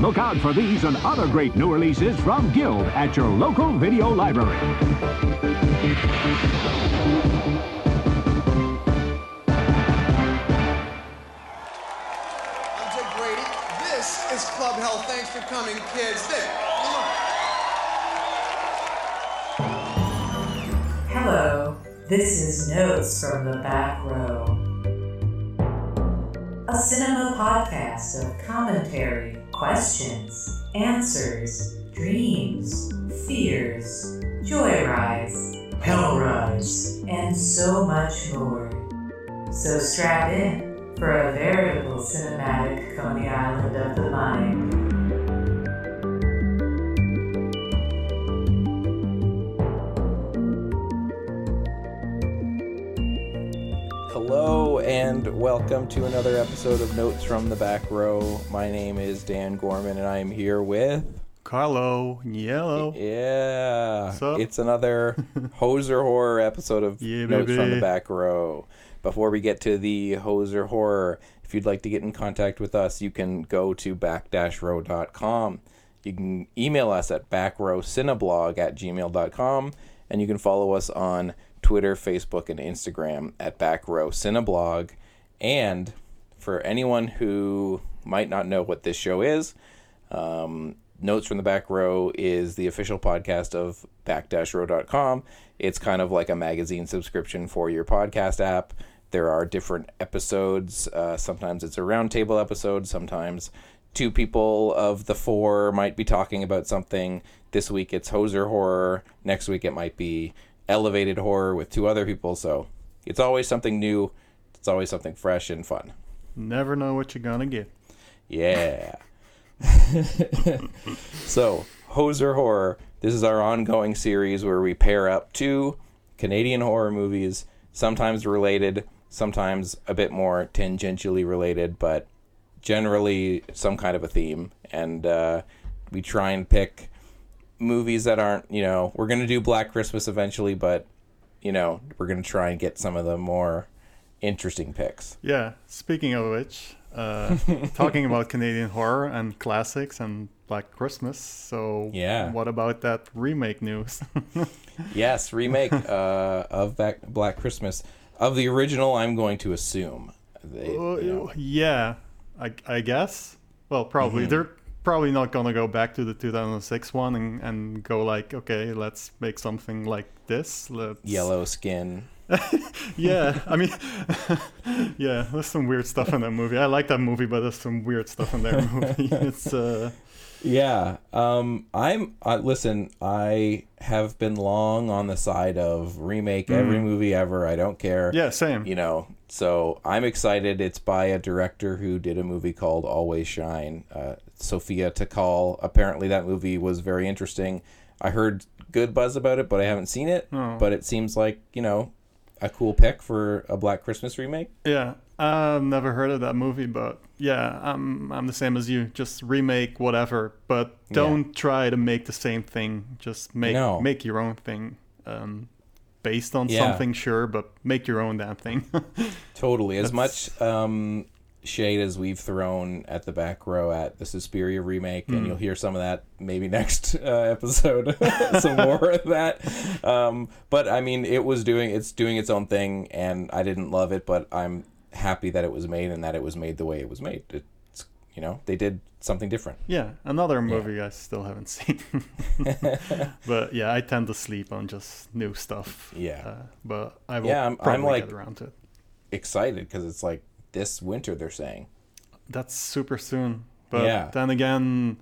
Look out for these and other great new releases from Guild at your local video library. I'm Dick Brady. This is Club Hell. Thanks for coming, kids. Dick. Hello, this is Notes from the Back Row. A cinema podcast of commentary, questions, answers, dreams, fears, joyrides, hell rides, and so much more. So strap in for a veritable cinematic Coney Island of the mind. And welcome to another episode of Notes from the Back Row. My name is Dan Gorman and I am here with Carlo Yellow. Yeah. It's another Hoser Horror episode of Yeah, Notes from the. Back Row. Before we get to the Hoser Horror, if you'd like to get in contact with us, you can go to back-row.com. You can email us at backrowcineblog at gmail.com and you can follow us on Twitter, Facebook, and Instagram at backrowcineblog. And for anyone who might not know what this show is, um, Notes from the Back Row is the official podcast of back-row.com. It's kind of like a magazine subscription for your podcast app. There are different episodes. Uh, sometimes it's a roundtable episode. Sometimes two people of the four might be talking about something. This week it's Hoser Horror. Next week it might be Elevated Horror with two other people. So it's always something new. It's always something fresh and fun. Never know what you're gonna get. Yeah. so, Hoser Horror. This is our ongoing series where we pair up two Canadian horror movies, sometimes related, sometimes a bit more tangentially related, but generally some kind of a theme. And uh, we try and pick movies that aren't, you know, we're going to do Black Christmas eventually, but, you know, we're going to try and get some of the more interesting picks. Yeah. Speaking of which, uh, talking about Canadian horror and classics and Black Christmas. So Yeah. what about that remake news? Yes, remake uh, of Back Black Christmas of the original. I'm going to assume. They, Uh, you know, yeah, I, I guess. Well, probably Mm-hmm. they're probably not gonna go back to the 2006 one and, and go like, okay, let's make something like this. Let's... yellow skin. Yeah, I mean, yeah, there's some weird stuff in that movie. I like that movie, but there's some weird stuff in that movie. It's uh, Yeah. Um. I'm. Uh, listen. I have been long on the side of remake every movie ever. I don't care. Mm. yeah, same. You know. So I'm excited. It's by a director who did a movie called Always Shine. Uh, Sophia Takal. Apparently that movie was very interesting. I heard good buzz about it, but I haven't seen it. Oh. But it seems like you know a cool pick for a Black Christmas remake. Yeah, I've never heard of that movie, but yeah, I'm I'm the same as you. Just remake whatever, but don't try to make the same thing. Just make No. make your own thing. Um, based on Yeah. something, sure, but make your own damn thing. Totally. As much um, shade as we've thrown at the back row at the Suspiria remake, and you'll hear some of that maybe next uh, episode, some more of that. Um, but I mean, it was doing it's doing its own thing, and I didn't love it, but I'm happy that it was made and that it was made the way it was made. It's you know they did something different. yeah, another movie I still haven't seen. but yeah, I tend to sleep on just new stuff. Yeah. uh, but I will Yeah, I'm- I'm like- around to it. Excited because it's like this winter they're saying That's super soon. But Yeah. then again,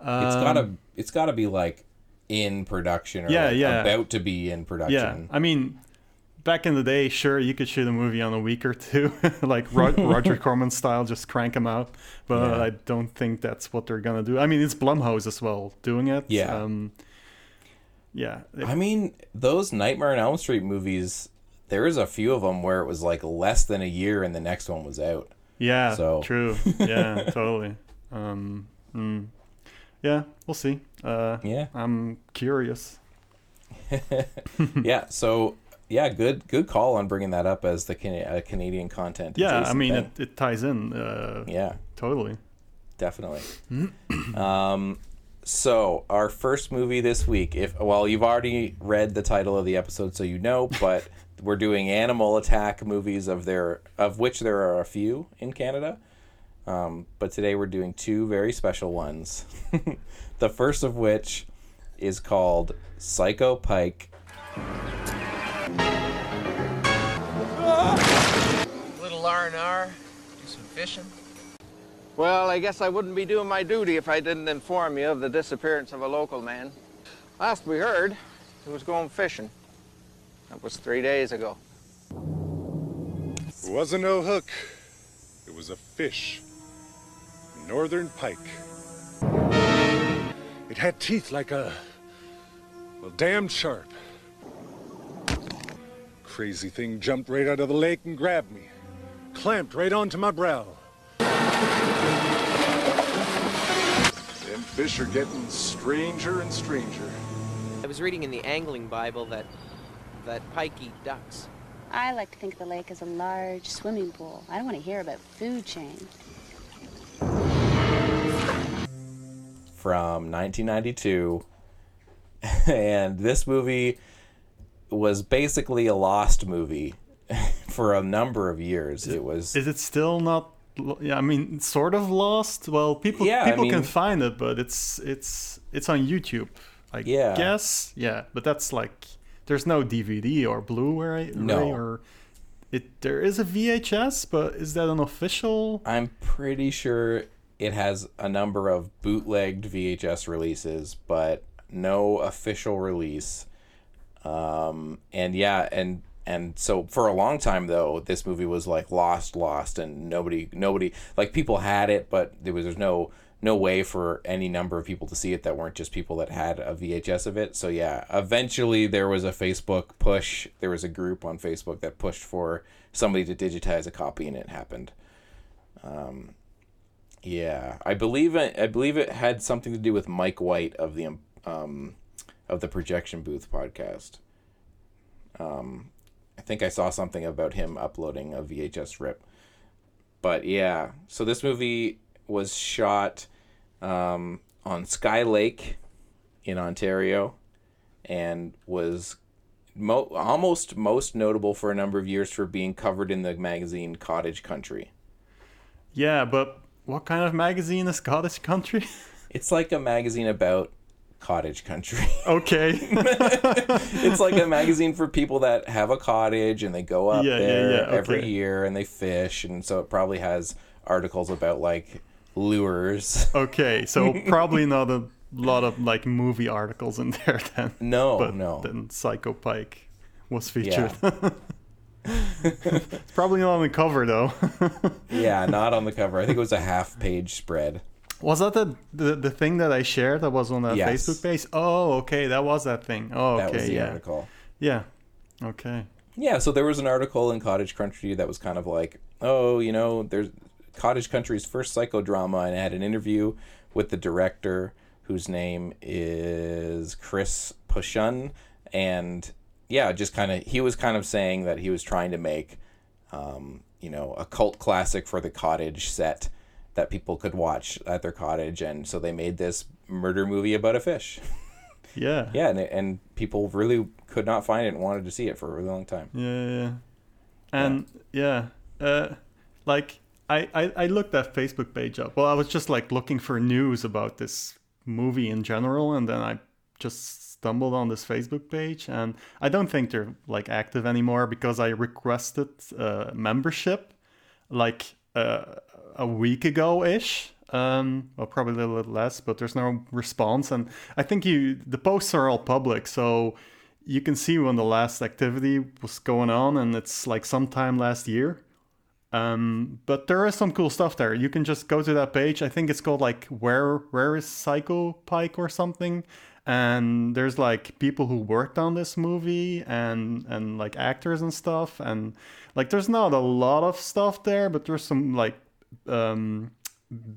um, it's gotta it's gotta be like in production or Yeah, like yeah. about to be in production. Yeah. I mean, back in the day, sure, you could shoot a movie on a week or two, like Ro- Roger Corman style, just crank them out. But Yeah. I don't think that's what they're gonna do. I mean, it's Blumhouse as well doing it. Yeah. Um, yeah. I mean, those Nightmare on Elm Street movies, there was a few of them where it was like less than a year and the next one was out. yeah. so- True. Yeah. totally. Um, mm. Yeah. We'll see. Uh, Yeah. I'm curious. yeah, so yeah, good good call on bringing that up as the Can- uh, Canadian content. Yeah, I mean, it, it ties in. Uh, yeah, Totally. definitely. um, so our first movie this week, if well, you've already read the title of the episode, so you know, but we're doing animal attack movies of their of which there are a few in Canada. Um, but today we're doing two very special ones. the first of which is called Psycho Pike. Little R&R, do some fishing. Well, I guess I wouldn't be doing my duty if I didn't inform you of the disappearance of a local man. Last we heard, he was going fishing. That was three days ago. It wasn't no hook. It was a fish. Northern pike. It had teeth like a. well, damn sharp. Crazy thing jumped right out of the lake and grabbed me. Clamped right onto my brow. Them fish are getting stranger and stranger. I was reading in the angling Bible that that pike eat ducks. I like to think of the lake as a large swimming pool. I don't want to hear about food chain. from 1992 and this movie was basically a lost movie for a number of years it was Is it still not? Yeah, I mean, sort of lost. Well, people Yeah, I people can find it, but it's it's it's on YouTube. I Yeah. guess. Yeah, but that's like there's no DVD or Blu-ray No. or it. There is a VHS, but is that an official? i'm pretty sure it has a number of bootlegged vhs releases but no official release um and yeah and and so for a long time though this movie was like lost lost and nobody nobody like people had it but there was there's no no way for any number of people to see it that weren't just people that had a VHS of it. So yeah, eventually there was a Facebook push. There was a group on Facebook that pushed for somebody to digitize a copy, and it happened. Um, yeah, I believe it. I believe it had something to do with Mike White of the um, of the Projection Booth podcast. Um, I think I saw something about him uploading a VHS rip. But yeah, so this movie was shot um, on Sky Lake in Ontario and was mo- almost most notable for a number of years for being covered in the magazine Cottage Country. Yeah, but what kind of magazine is Scottish Country? It's like a magazine about cottage country. okay. it's like a magazine for people that have a cottage and they go up Yeah, yeah, there yeah, every okay. year and they fish and so it probably has articles about like lures. okay, so probably not a lot of like movie articles in there then. No, but no. then Psycho Pike was featured. it's probably not on the cover though. yeah, not on the cover. I think it was a half page spread. was that the, the the thing that I shared that was on that Yes. Facebook page? Oh, okay, that was that thing. Oh, That okay, was the yeah, article. yeah, okay. Yeah, so there was an article in Cottage Country that was kind of like, oh, you know, there's Cottage Country's first psychodrama, and had an interview with the director, whose name is Chris Pushun, and yeah, just kind of he was kind of saying that he was trying to make, um, you know, a cult classic for the cottage set that people could watch at their cottage, and so they made this murder movie about a fish. Yeah, yeah, and, and people really could not find it and wanted to see it for a really long time. Yeah, yeah, yeah. And yeah, uh, like I, I I looked that Facebook page up. Well, I was just like looking for news about this movie in general, and then I just stumbled on this Facebook page, and I don't think they're like active anymore because I requested uh, membership like uh, a week ago ish. Um, well, probably a little bit less, but there's no response, and I think you the posts are all public, so you can see when the last activity was going on, and it's like sometime last year. Um, but there is some cool stuff there. You can just go to that page. I think it's called like where where is Psycho Pike or something, and there's like people who worked on this movie and and like actors and stuff, and like there's not a lot of stuff there, but there's some like um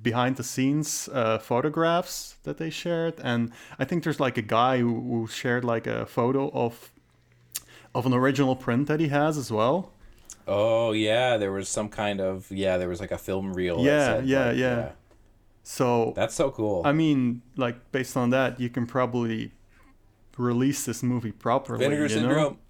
behind the scenes uh, photographs that they shared and i think there's like a guy who, who shared like a photo of of an original print that he has as well. Oh yeah, there was some kind of yeah, there was like a film reel. Yeah, said, yeah, like, yeah. So That's so cool. I mean, like based on that, you can probably release this movie properly. Vinegar you know? syndrome.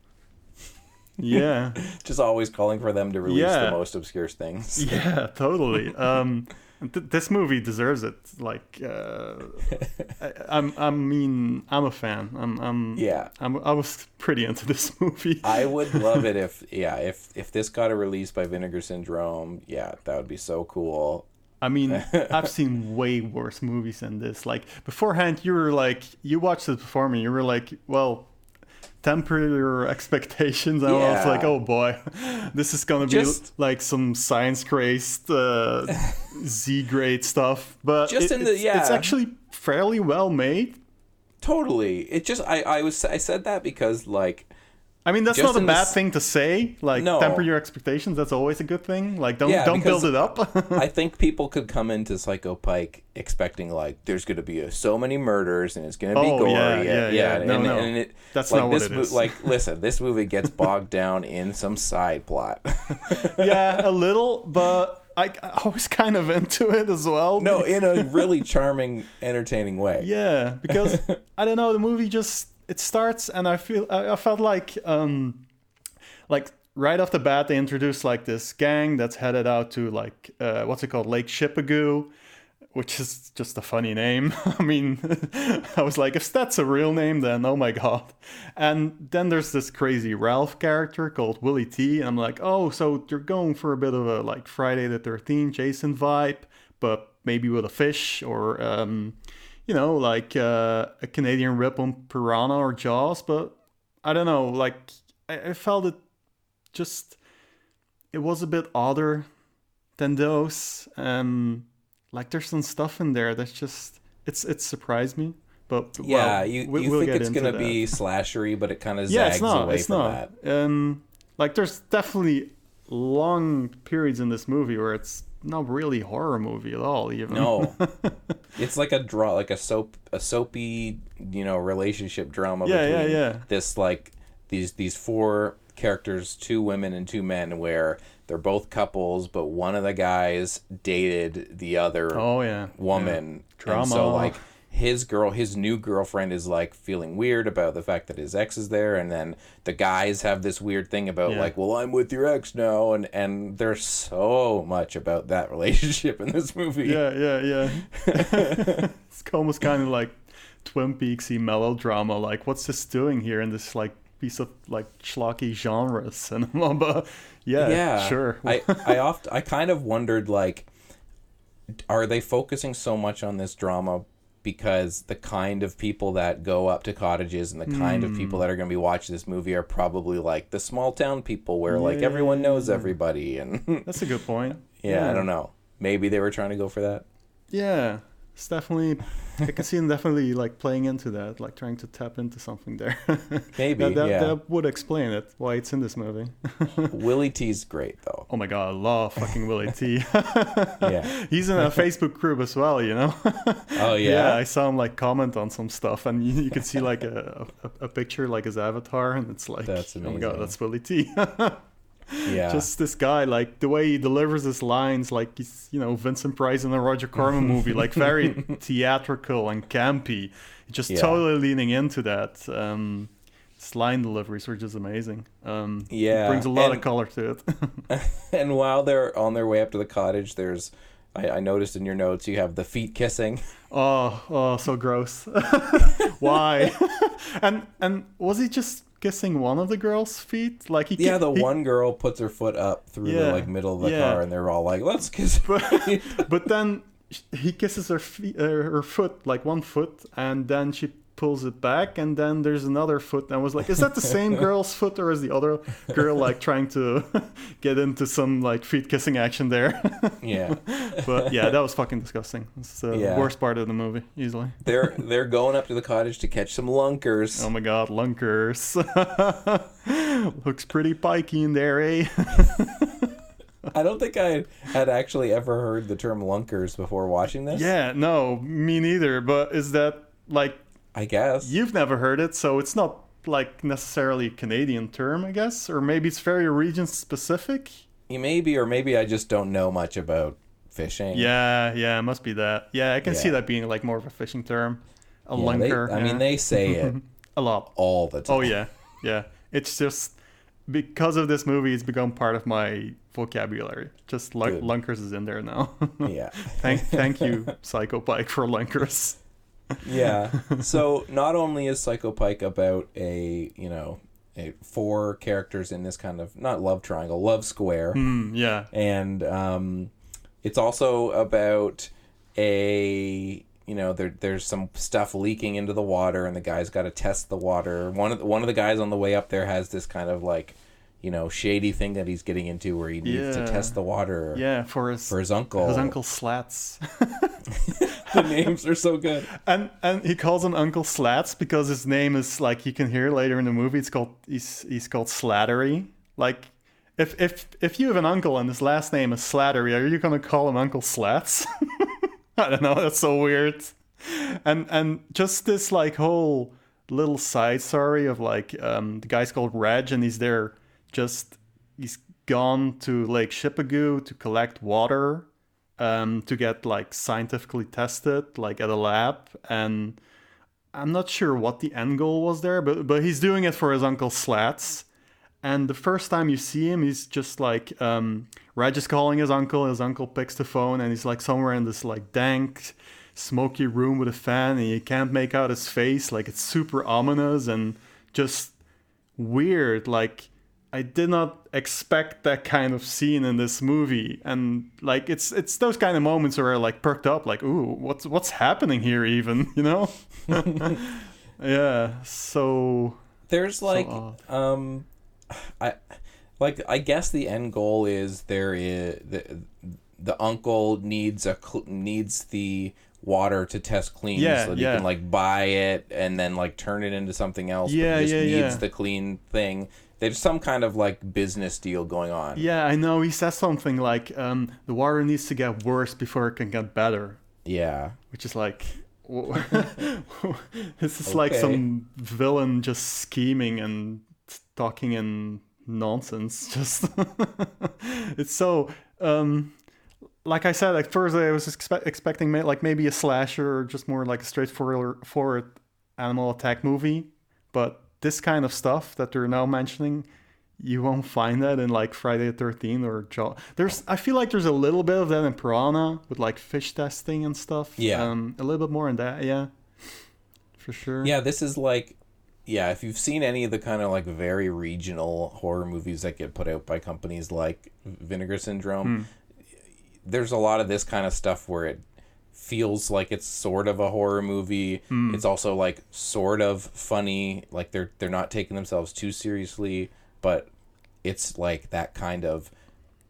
Yeah. Just always calling for them to release Yeah. the most obscure things. Yeah, totally. Um, th- this movie deserves it. Like, uh, I, I'm, I mean, I'm a fan. I'm, I'm, Yeah. I'm, I was pretty into this movie. I would love it if yeah, if if this got a release by Vinegar Syndrome, yeah, that would be so cool. I mean, I've seen way worse movies than this. Like beforehand, you were like, you watched it before me. You were like, well, temper your expectations. And I was like, oh boy, this is gonna Just- be like some science crazed uh, Z grade stuff. But Just it- in the- it's, it's actually fairly well made. Totally. It just I I was I said that because like I mean, that's Just not a bad this- thing to say. Like, No. temper your expectations. That's always a good thing. Like, don't Yeah, don't build it up. I think people could come into Psycho Pike expecting like there's going to be a, so many murders and it's going to be Oh, gory. yeah, yeah, yeah. and, No, and, no. and it, That's like not what this it mo- is. Like, listen, this movie gets bogged down in some side plot. yeah, a little, but I, I was kind of into it as well. no, in a really charming, entertaining way. Yeah, because I don't know, the movie just it starts and I feel I, I felt like um like right off the bat they introduced like this gang that's headed out to like uh what's it called Lake Shippagoo which is just a funny name. I mean, I was like, if that's a real name, then oh my god. And then there's this crazy Ralph character called Willie T. And I'm like, oh, so you're going for a bit of a like Friday the 13th Jason vibe, but maybe with a fish or, um, you know, like uh, a Canadian rip on Piranha or Jaws. But I don't know, like, I, I felt it just, it was a bit odder than those. Um, like there's some stuff in there that's just it's it surprised me. But Yeah, well, you, we- you we'll think it's gonna that. be slashery, but it kind of yeah, zags it's not. away It's from not. that. Um, like there's definitely long periods in this movie where it's not really horror movie at all. Even No, it's like a draw, like a soap, a soapy, you know, relationship drama. Yeah, yeah, yeah. This like these these four characters, two women and two men, where they're both couples, but one of the guys dated the other Oh, yeah, woman. yeah. And so Drama. like his girl, his new girlfriend is like feeling weird about the fact that his ex is there, and then the guys have this weird thing about Yeah. like, well, I'm with your ex now, and and there's so much about that relationship in this movie. yeah, yeah, yeah. it's almost kind of like Twin Peaksy melodrama. Like, what's this doing here in this like piece of like schlocky genre cinema? But yeah, yeah sure. i i oft i kind of wondered like are they focusing so much on this drama because the kind of people that go up to cottages and the kind of Hmm. people that are going to be watching this movie are probably like the small town people where like everyone knows everybody and That's a good point. yeah, i don't know. Maybe they were trying to go for that. Yeah, it's definitely. I can see him definitely like playing into that, like trying to tap into something there. Maybe, that, that, yeah. that would explain it why it's in this movie. willie t's great though oh my god, I love fucking Willie T. Yeah. he's in a Facebook group as well, you know. Oh, yeah? Yeah, I saw him like comment on some stuff, and you, you can see like a, a, a picture like his avatar, and it's like, That's oh my god, that's Willie T. yeah Just this guy, like the way he delivers his lines, like he's you know Vincent Price in a Roger Corman movie, like very theatrical and campy. Just Yeah. totally leaning into that. Um, his line deliveries were just amazing. Um, Yeah, brings a lot of color to it. and while they're on their way up to the cottage there's I, I noticed in your notes you have the feet kissing oh, oh, so gross. Why? and and was he just kissing one of the girls' feet? Like he Yeah, the he- one girl puts her foot up through Yeah, the like middle of the yeah. car, and they're all like, "Let's kiss." but, but then he kisses her feet, uh, her foot, like one foot, and then she pulls it back, and then there's another foot. And I was like, is that the same girl's foot, or is the other girl like trying to get into some like feet kissing action there? yeah, but yeah, that was fucking disgusting. It's the Yeah. worst part of the movie, easily. they're they're going up to the cottage to catch some lunkers. Oh my god, lunkers. Looks pretty pikey in there, eh? I don't think I had actually ever heard the term lunkers before watching this. yeah, no, me neither. But is that like I guess. You've never heard it, so it's not like necessarily a Canadian term, I guess, or maybe it's very region specific. Maybe, or maybe I just don't know much about fishing. Yeah, yeah, it must be that. Yeah, I can see that being like more of a fishing term. A Yeah, they- lunker. I mean, they say it a lot. all the oh, time. Oh yeah, yeah. It's just because of this movie, it's become part of my vocabulary. Just Good. lunkers is in there now. Yeah. thank, thank you, Psycho Pike, for lunkers. Yeah. So not only is Psycho Pike about a you know a four characters in this kind of not love triangle, love square, Mm, yeah, and um, it's also about a you know there there's some stuff leaking into the water, and the guy's got to test the water. One of the, one of the guys on the way up there has this kind of like you know shady thing that he's getting into where he needs Yeah. to test the water. yeah. For his For his uncle. his uncle Slats, the names are so good. and and he calls him Uncle Slats because his name is like you can hear later in the movie. It's called he's he's called Slattery. Like if if if you have an uncle and his last name is Slattery, are you gonna call him Uncle Slats? I don't know. That's so weird. And and just this like whole little side story of like um, the guy's called Reg and he's there just he's gone to Lake Shippagoo to collect water um, to get like scientifically tested like at a lab and I'm not sure what the end goal was there, but but he's doing it for his uncle Slats. And the first time you see him, he's just like um, Reg is calling his uncle. His uncle picks the phone, and he's like somewhere in this like dank, smoky room with a fan, and you can't make out his face. Like it's super ominous and just weird. Like I did not expect that kind of scene in this movie, and like it's it's those kind of moments where I like perked up, like ooh, what's what's happening here? Even you know, yeah. So there's like odd. um i like i guess the end goal is there is the the uncle needs a needs the water to test clean Yeah, so that yeah. he can like buy it and then like turn it into something else Yeah, but he just yeah, needs yeah. the clean thing there's some kind of like business deal going on Yeah, I know. He says something like, um, "The water needs to get worse before it can get better," yeah which is like, this is like some villain just scheming and talking in nonsense. Just it's so. Um, like I said, at first I was expe- expecting like maybe a slasher or just more like a straightforward forward animal attack movie, but this kind of stuff that they're now mentioning, you won't find that in like Friday the Thirteenth or Jaw. There's, I feel like there's a little bit of that in Piranha with like fish testing and stuff. Yeah. um, a little bit more in that, yeah, for sure. yeah this is like yeah if you've seen any of the kind of like very regional horror movies that get put out by companies like vinegar syndrome there's a lot of this kind of stuff where it feels like it's sort of a horror movie it's also like sort of funny like they're they're not taking themselves too seriously but it's like that kind of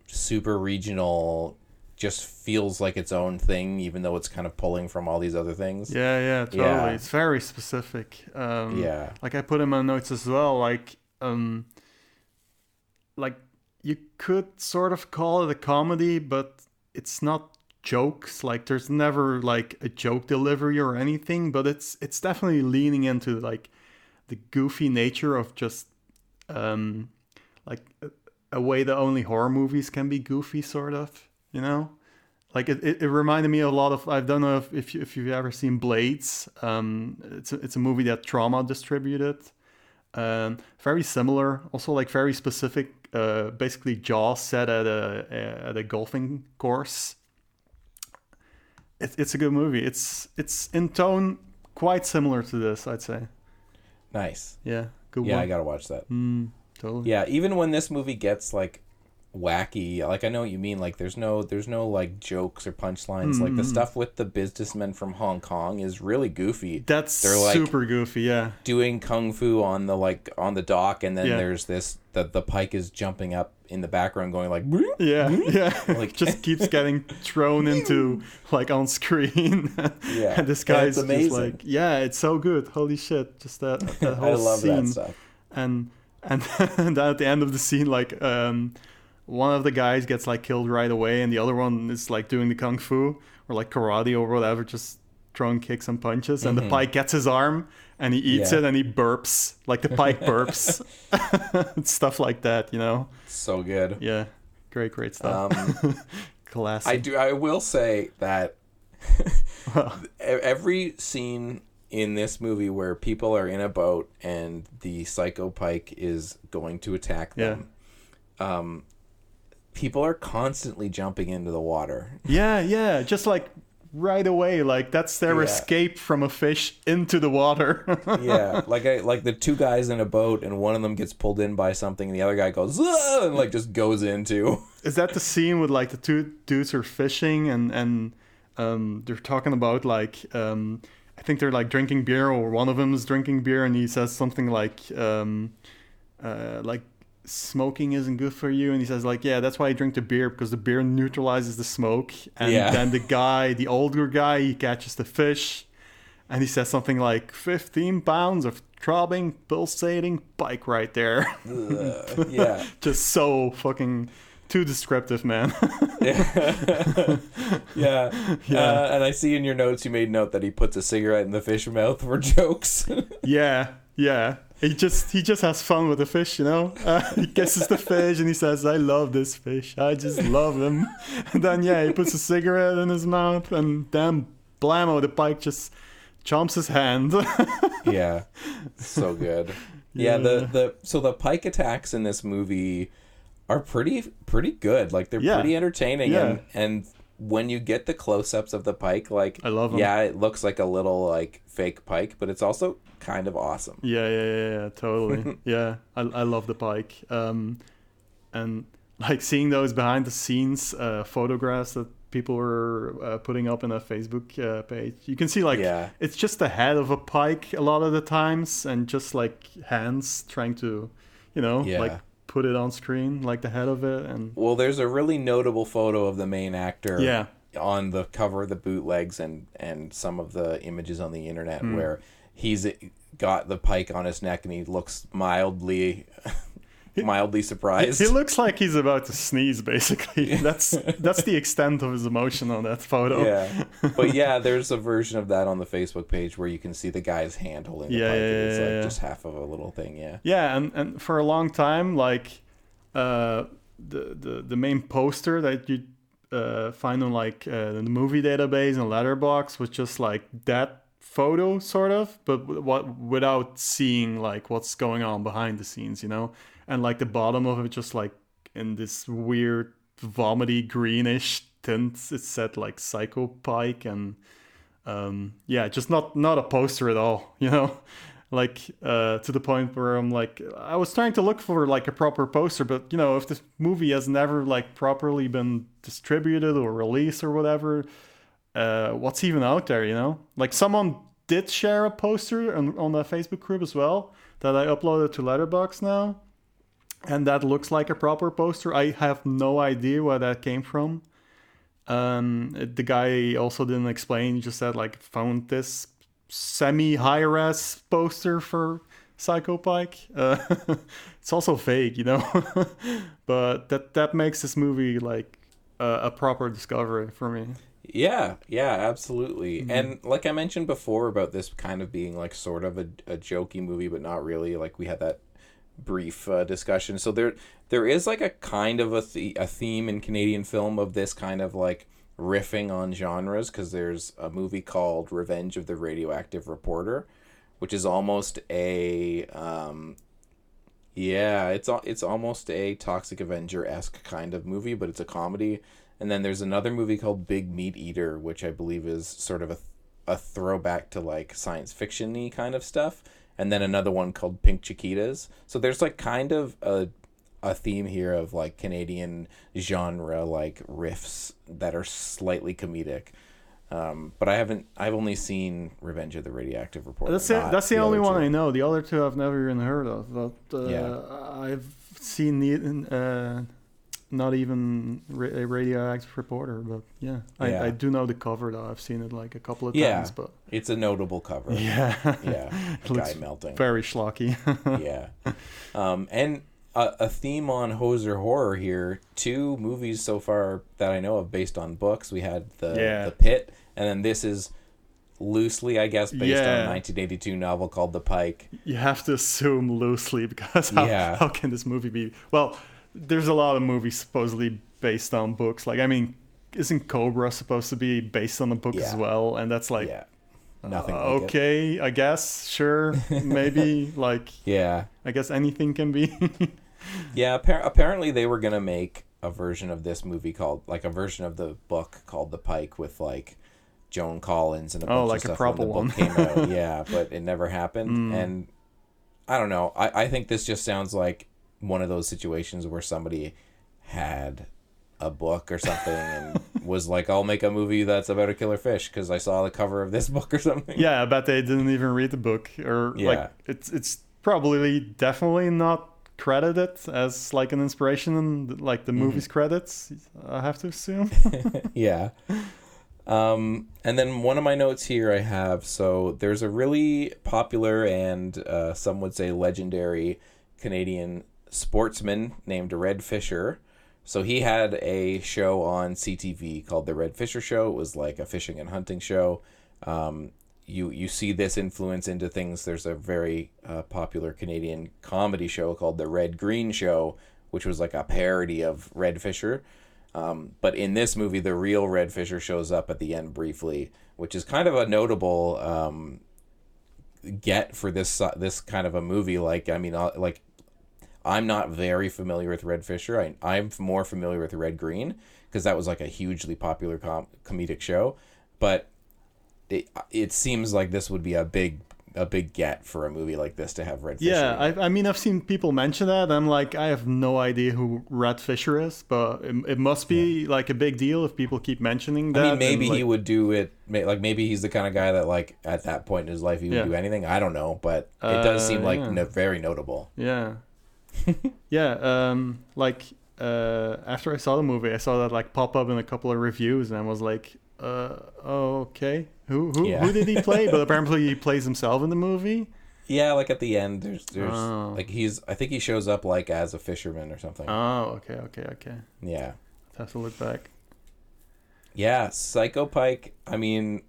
super regional just feels like its own thing even though it's kind of pulling from all these other things Yeah, yeah, totally. Yeah. It's very specific. Um, Yeah. Like I put in my notes as well. Like, um, like you could sort of call it a comedy, but it's not jokes. Like there's never like a joke delivery or anything. But it's it's definitely leaning into like the goofy nature of just um, like a, a way that only horror movies can be goofy, sort of. You know like it, it, it reminded me a lot of I don't know if if, you, if you've ever seen Blades. Um, it's a, it's a movie that Troma distributed. Um, very similar, also like very specific. Uh, basically, Jaws set at a, a at a golfing course. It, it's a good movie. It's it's in tone quite similar to this, I'd say. nice Yeah, good yeah one. i gotta watch that mm, totally. Yeah, even when this movie gets like wacky, like I know what you mean. Like there's no there's no like jokes or punchlines. Like the stuff with the businessmen from Hong Kong is really goofy. That's They're, like, super goofy. Yeah, doing kung fu on the like on the dock, and then Yeah. there's this the the pike is jumping up in the background, going like yeah, yeah. Like- just keeps getting thrown into like on screen. Yeah. and this Yeah, guy's it's just like, yeah, it's so good. Holy shit! Just that that whole I love scene. that stuff. And and and then at the end of the scene, like um, one of the guys gets like killed right away, and the other one is like doing the kung fu or like karate or whatever, just throwing kicks and punches, and the pike gets his arm and he eats Mm-hmm. Yeah. it and he burps like the pike burps, stuff like that. You know? So good. Yeah, great, great stuff. Classic. Um, I do. I will say that every scene in this movie where people are in a boat and the psycho pike is going to attack them, um, people are constantly jumping into the water. Yeah, yeah, just like right away, like that's their Yeah. escape from a fish into the water. yeah, like I like the two guys in a boat and one of them gets pulled in by something and the other guy goes and like just goes into. Is that the scene with like the two dudes are fishing and and um, they're talking about like um, I think they're like drinking beer or one of them is drinking beer and he says something like um, uh, like smoking isn't good for you? And he says like yeah that's why I drink the beer because the beer neutralizes the smoke. And Yeah. then the guy the older guy he catches the fish and he says something like 15 pounds of throbbing pulsating pike right there. Ugh, yeah, just so fucking too descriptive man. Yeah, Uh, and I see in your notes you made note that he puts a cigarette in the fish mouth for jokes. Yeah, yeah. He just he just has fun with the fish, you know. Uh, he kisses the fish and he says, "I love this fish. I just love him." And then yeah, he puts a cigarette in his mouth, and then blammo, the pike just chomps his hand. yeah, so good. Yeah, the the so the pike attacks in this movie are pretty pretty good. Like they're Yeah. pretty entertaining, Yeah. and and when you get the close ups of the pike, like I love 'em. Yeah, it looks like a little like fake pike, but it's also kind of awesome. yeah, yeah, yeah, yeah, totally. yeah, I I love the pike. Um, and like seeing those behind the scenes uh, photographs that people were uh, putting up in a Facebook uh, page. You can see like Yeah. it's just the head of a pike a lot of the times, and just like hands trying to, you know, Yeah. like put it on screen, like the head of it, and Well, there's a really notable photo of the main actor Yeah. on the cover of the bootlegs and and some of the images on the internet Hmm. where he's got the pike on his neck and he looks mildly mildly surprised. he looks like he's about to sneeze. Basically, that's that's the extent of his emotion on that photo. yeah. But yeah, there's a version of that on the Facebook page where you can see the guy's hand holding the Yeah, yeah, and it's like yeah. just half of a little thing, yeah. Yeah, and, and for a long time, like uh, the, the the main poster that you uh, find on like uh, the movie database and Letterboxd was just like that photo, sort of, but what without seeing like what's going on behind the scenes, you know, and like the bottom of it just like in this weird vomity greenish tint. It said like Psycho Pike and um, yeah, just not not a poster at all, you know, like uh, to the point where I'm like, I was trying to look for like a proper poster, but you know, if this movie has never like properly been distributed or released or whatever, uh, what's even out there, you know? Like someone did share a poster on, on the Facebook group as well that I uploaded to Letterboxd now, and that looks like a proper poster. I have no idea where that came from. Um, the guy also didn't explain. He just said like found this semi high res poster for Psycho Pike. Uh, it's also vague, you know, but that that makes this movie like uh, a proper discovery for me. Yeah, yeah, absolutely. Mm-hmm. And like I mentioned before about this kind of being like sort of a, a jokey movie, but not really. Like we had that brief uh, discussion. So there there is like a kind of a, the- a theme in Canadian film of this kind of like riffing on genres because there's a movie called Revenge of the Radioactive Reporter, which is almost a um, yeah, it's it's almost a Toxic Avenger esque kind of movie, but it's a comedy. And then there's another movie called Big Meat Eater, which I believe is sort of a a throwback to like science fiction y kind of stuff. And then another one called Pink Chiquitas. So there's like kind of a a theme here of like Canadian genre like riffs that are slightly comedic. Um, but I haven't. I've only seen Revenge of the Radioactive Reporter. That's it. That's the, other only one two. I know. The other two I've never even heard of. But uh, Yeah. I've seen the uh, not even a radioactive reporter. But yeah, I, Yeah. I do know the cover though. I've seen it like a couple of Yeah, times. But it's a notable cover. yeah, yeah, It a looks guy melting. very schlocky. yeah, um, and a, a theme on Hoser horror here. Two movies so far that I know of based on books. We had the Yeah. the Pit, and then this is loosely, I guess, based Yeah. on a 1982 novel called The Pike. You have to assume loosely because how, Yeah. how can this movie be? Well, there's a lot of movies supposedly based on books. Like, I mean, isn't Cobra supposed to be based on a book as well? And that's like, Yeah, nothing. uh, like it. okay, I guess, sure, maybe. like, Yeah, I guess anything can be. yeah. Appar- apparently, they were gonna make a version of this movie called like a version of the book called The Pike with like Joan Collins and a Oh, bunch like a of stuff proper when the book one. came out. Yeah, but it never happened. Mm. And I don't know. I, I think this just sounds like one of those situations where somebody had a book or something and was like, "I'll make a movie that's about a killer fish" because I saw the cover of this book or something. yeah, I bet they didn't even read the book, or Yeah. like, it's it's probably definitely not credited as like an inspiration in like the movie's Mm-hmm. credits. I have to assume. yeah. Um, and then one of my notes here I have so there's a really popular and uh, some would say legendary Canadian sportsman named Red Fisher. So he had a show on CTV called The Red Fisher Show. It was like a fishing and hunting show. Um, you you see this influence into things. There's a very uh, popular Canadian comedy show called The Red Green Show, which was like a parody of Red Fisher. Um, but in this movie, the real Red Fisher shows up at the end briefly, which is kind of a notable um, get for this uh, this kind of a movie. Like, I mean, uh, like I'm not very familiar with Red Fisher. I, I'm more familiar with Red Green because that was like a hugely popular com- comedic show. But it it seems like this would be a big a big get for a movie like this to have Red Fisher. Yeah, in. I, I mean, I've seen people mention that. I'm like, I have no idea who Red Fisher is, but it, it must be like a big deal if people keep mentioning that. I mean, and, maybe he like- would do it. Like maybe he's the kind of guy that, like, at that point in his life, he would Yeah. do anything. I don't know, but it does Uh, seem like yeah. no, very notable. Yeah. yeah, um, like uh, after I saw the movie, I saw that like pop up in a couple of reviews, and I was like, uh, okay, who who, Yeah. who did he play? but apparently, he plays himself in the movie. Yeah, like at the end, there's there's Oh. like he's. I think he shows up like as a fisherman or something. Oh, okay, okay, okay. yeah, have to look back. yeah. Psycho Pike. I mean,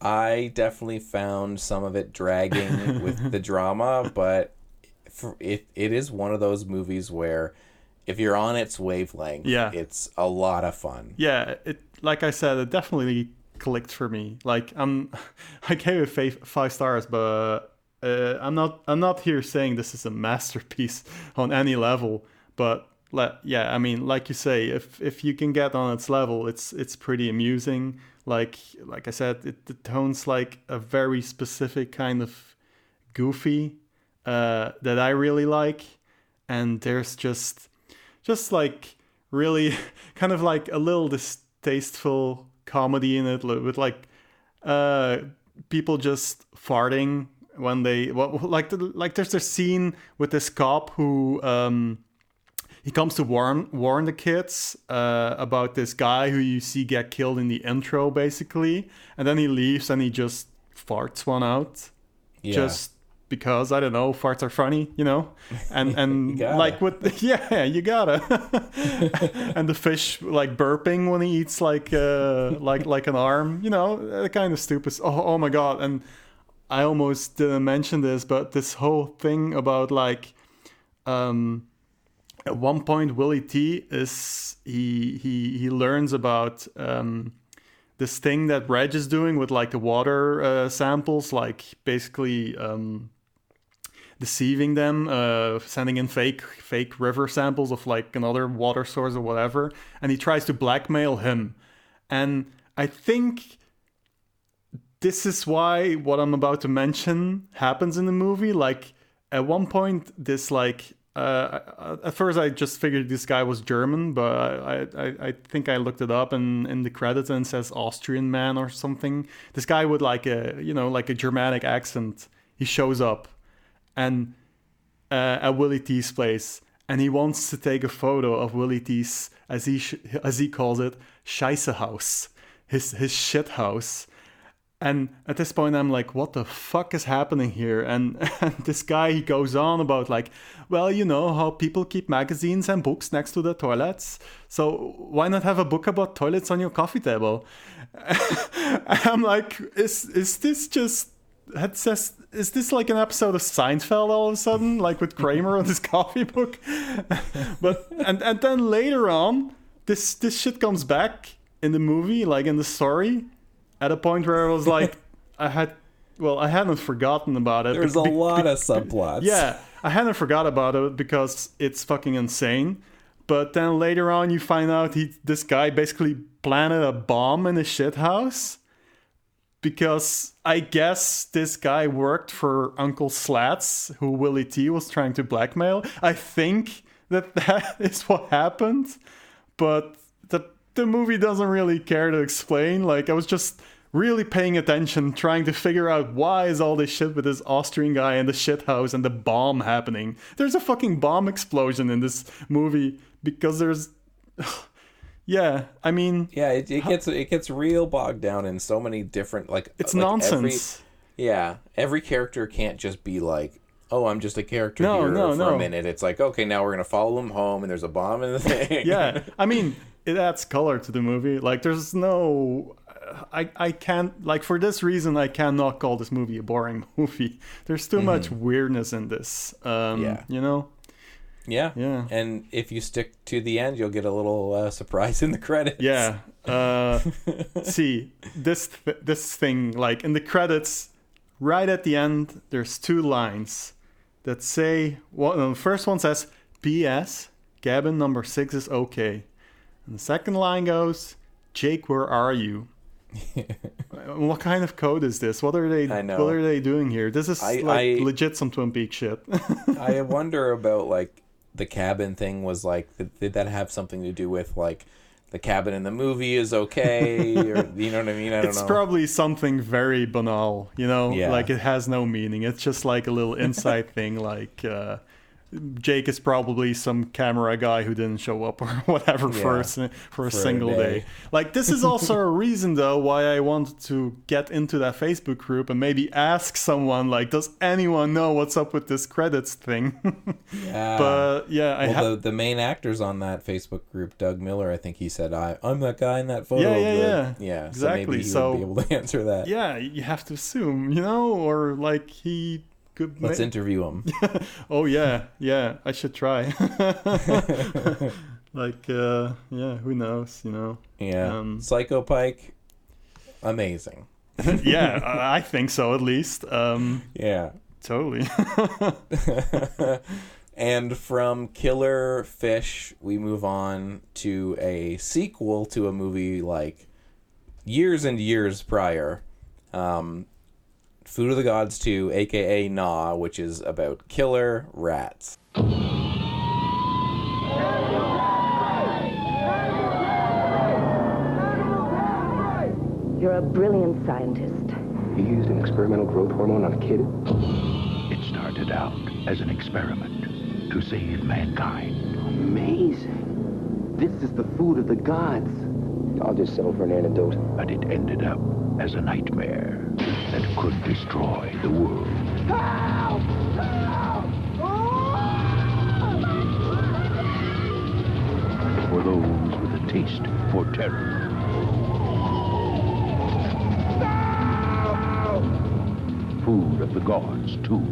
I definitely found some of it dragging with the drama, but for it it is one of those movies where if you're on its wavelength, Yeah. it's a lot of fun. Yeah, it like I said, it definitely clicked for me. Like I'm, I gave it five, five stars, but uh, I'm not I'm not here saying this is a masterpiece on any level. But le- yeah, I mean, like you say, if if you can get on its level, it's it's pretty amusing. Like like I said, it, the tone's like a very specific kind of goofy uh, that I really like, and there's just just like really kind of like a little distasteful comedy in it with like uh people just farting when they well, like the, like there's a scene with this cop who um he comes to warn warn the kids uh, about this guy who you see get killed in the intro basically and then he leaves and he just farts one out Yeah. just because I don't know, farts are funny, you know, and and like with yeah, you gotta, and the fish like burping when he eats like uh like like an arm, you know, uh, kind of stupid. Oh, oh my god! And I almost didn't mention this, but this whole thing about like, um, at one point Willie T is he he he learns about um this thing that Reg is doing with like the water uh, samples, like basically um, deceiving them, uh, sending in fake fake river samples of like another water source or whatever, and he tries to blackmail him. And I think this is why what I'm about to mention happens in the movie. Like at one point, this like uh, at first I just figured this guy was German, but I, I, I think I looked it up and in the credits and it says Austrian man or something. This guy with like a you know like a Germanic accent. He shows up and uh, at Willie T's place, and he wants to take a photo of Willie T's as he sh- as he calls it Scheisse house, his his shit house. And at this point, I'm like, what the fuck is happening here? And, and this guy he goes on about like, well, you know how people keep magazines and books next to the toilets. So why not have a book about toilets on your coffee table? I'm like, is is this just it says is this like an episode of Seinfeld all of a sudden, like with Kramer on his coffee book? but and and then later on, this this shit comes back in the movie, like in the story, at a point where I was like, I had, well, I hadn't forgotten about it. There's a lot of subplots. Yeah, I hadn't forgot about it because it's fucking insane. But then later on, you find out he this guy basically planted a bomb in a shit house because I guess this guy worked for Uncle Slats, who Willie T was trying to blackmail. I think that that is what happened, but the the movie doesn't really care to explain. Like I was just really paying attention, trying to figure out why is all this shit with this Austrian guy and the shit house and the bomb happening. There's a fucking bomb explosion in this movie because there's yeah, I mean Yeah, it, it gets it gets real bogged down in so many different like it's like nonsense. Every, yeah, every character can't just be like, "Oh, I'm just a character No, here no, for no. a minute." It's like, "Okay, now we're gonna follow him home, and there's a bomb in the thing." yeah, I mean, it adds color to the movie. Like, there's no, I, I can't like for this reason, I cannot call this movie a boring movie. There's too much weirdness in this. Um, Mm-hmm. Yeah. you know. Yeah, Yeah. And if you stick to the end, you'll get a little uh, surprise in the credits. Yeah. Uh, see this th- this thing like in the credits, right at the end, there's two lines that say. Well, no, the first one says, "P.S. Cabin number six is okay," and the second line goes, "Jake, where are you?" what kind of code is this? What are they? I know. What are they doing here? This is I- like I- legit some Twin Peaks shit. I wonder about like the cabin thing. Was like, did, that have something to do with like the cabin in the movie is okay, or you know what I mean? I don't it's know. probably something very banal, you know, Yeah. like it has no meaning. It's just like a little inside thing, like uh, Jake is probably some camera guy who didn't show up or whatever for a, for a For a single day. day. Like this is also a reason though why I wanted to get into that Facebook group and maybe ask someone like, does anyone know what's up with this credits thing? Yeah. but yeah, I well, have. the, the main actors on that Facebook group, Doug Miller, I think he said, I, I'm that guy in that photo. Yeah, yeah, yeah. Yeah, Exactly, So maybe he so- would be able to answer that. yeah, you have to assume, you know, or like he could. Let's ma- interview him. Oh yeah, yeah. I should try. like, uh, yeah. Who knows? You know. Yeah. Um, Psycho Pike, amazing. yeah, I I think so at least. Um, Yeah. totally. And from Killer Fish, we move on to a sequel to a movie like years and years prior. Um, Food of the Gods 2, aka Gnaw, which is about killer rats. You're a brilliant scientist. You used an experimental growth hormone on a kid? It started out as an experiment to save mankind. Amazing. This is the food of the gods. I'll just settle for an antidote. But it ended up as a nightmare that could destroy the world. For those with a taste for terror. Food of the gods, too.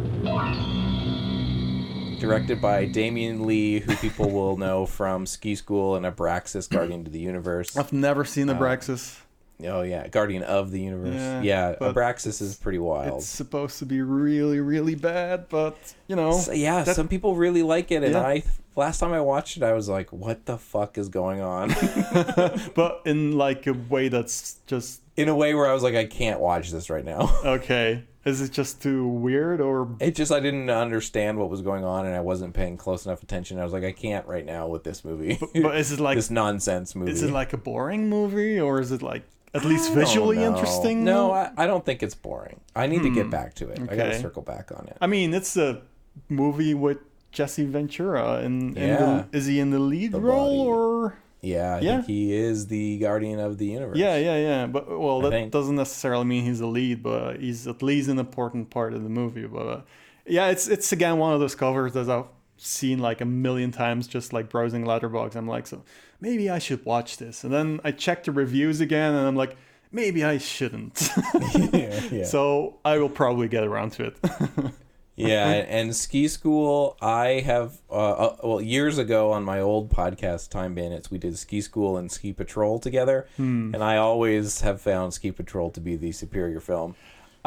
Directed by Damian Lee, who people will know from Ski School and Abraxas, Guardian of the Universe. I've never seen Uh, Abraxas. Oh, yeah. Guardian of the Universe. Yeah, Yeah, Abraxas is pretty wild. It's supposed to be really, really bad, but you know. So, yeah, that- some people really like it, and Yeah. I last time I watched it, I was like, "What the fuck is going on?" but in like a way that's just In a way where I was like, "I can't watch this right now." okay. Is it just too weird or It just I didn't understand what was going on, and I wasn't paying close enough attention. I was like, "I can't right now with this movie." but is it like this nonsense movie? is it like a boring movie or is it like at least visually know. interesting? No, I, I don't think it's boring. I need to get back to it. I got to circle back on it. I mean, it's a movie with Jesse Ventura, and, and Yeah. the, is he in the lead The role body. or Yeah, I Yeah. think he is the guardian of the universe. Yeah, yeah, yeah. But well, I that think. doesn't necessarily mean he's the lead, but he's at least an important part of the movie. But uh, yeah, it's it's again one of those covers that I've seen like a million times, just like browsing Letterboxd. I'm like, so maybe I should watch this, and then I check the reviews again, and I'm like, maybe I shouldn't. yeah. So I will probably get around to it. yeah, and, and ski school. I have uh, uh, well years ago on my old podcast, Time Bandits, we did ski school and ski patrol together, Hmm. and I always have found ski patrol to be the superior film.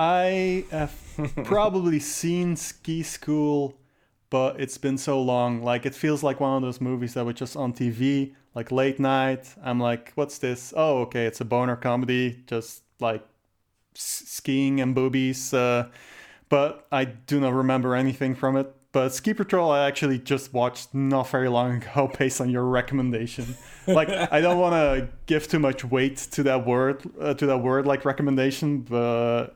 I have probably seen Ski School, but it's been so long. Like it feels like one of those movies that were just on TV, like late night. I'm like, what's this? Oh, okay, it's a boner comedy, just like s- skiing and boobies. Uh, but I do not remember anything from it. But Ski Patrol, I actually just watched not very long ago, based on your recommendation. Like, I don't want to give too much weight to that word, uh, to that word like recommendation, but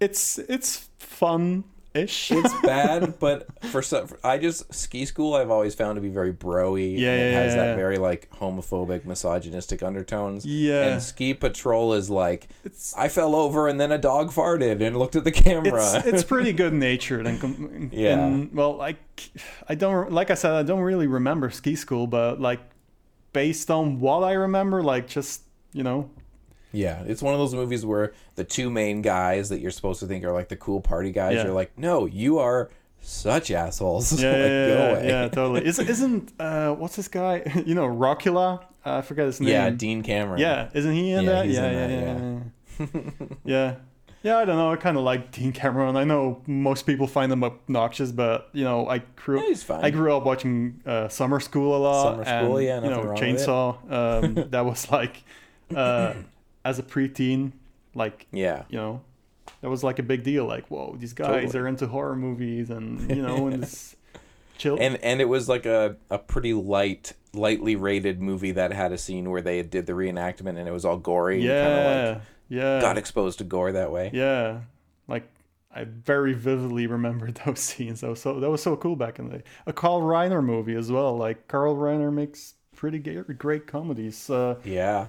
it's it's fun ish. It's bad, but for some, I just ski school. I've always found to be very broy. Yeah, and it has that very like homophobic, misogynistic undertones. Yeah. and ski patrol is like it's, I fell over and then a dog farted and looked at the camera. it's it's pretty good natured and, Yeah. and well like I don't like I said I don't really remember ski school but like based on what I remember like just you know Yeah, it's one of those movies where the two main guys that you're supposed to think are like the cool party guys, Yeah. you're like, no, you are such assholes. yeah like, yeah, go yeah, away. yeah, totally Is, isn't uh what's this guy you know Rockula uh, I forget his name Yeah, Dean Cameron. yeah isn't he in Yeah, that yeah, in yeah, that, yeah yeah yeah yeah I don't know I kind of like Dean Cameron I know most people find him obnoxious but you know I grew Yeah, he's fine. I grew up watching uh, Summer School a lot Summer School, and, yeah, you know nothing wrong with it. Chainsaw um, that was like uh, as a preteen like Yeah. you know that was like a big deal like whoa these guys Totally. are into horror movies and you know and this chill And and it was like a, a pretty light, lightly rated movie that had a scene where they did the reenactment and it was all gory. yeah like yeah got exposed to gore that way. yeah like I very vividly remember those scenes that was so that was so cool back in the day a Carl Reiner movie as well like Carl Reiner makes pretty great comedies uh, Yeah.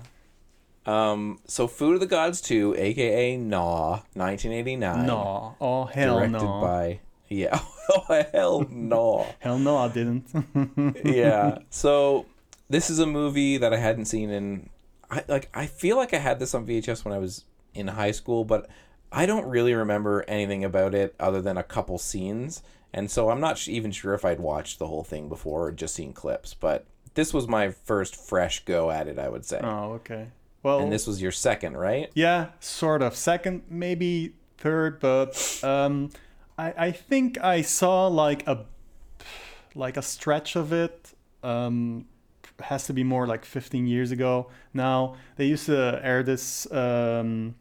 Um, so Food of the Gods 2, aka Gnaw, 1989. no oh hell directed no by yeah. oh hell no. hell no I didn't yeah. So this is a movie that I hadn't seen in I like I feel like I had this on VHS when I was in high school, but I don't really remember anything about it other than a couple scenes. And so I'm not sh- even sure if I'd watched the whole thing before or just seen clips, but this was my first fresh go at it, I would say. oh okay well and this was your second, right? Yeah, sort of. Second, maybe third, but um, I I think I saw like a like a stretch of it. Um, has to be more like 15 years ago. Now they used to air this um,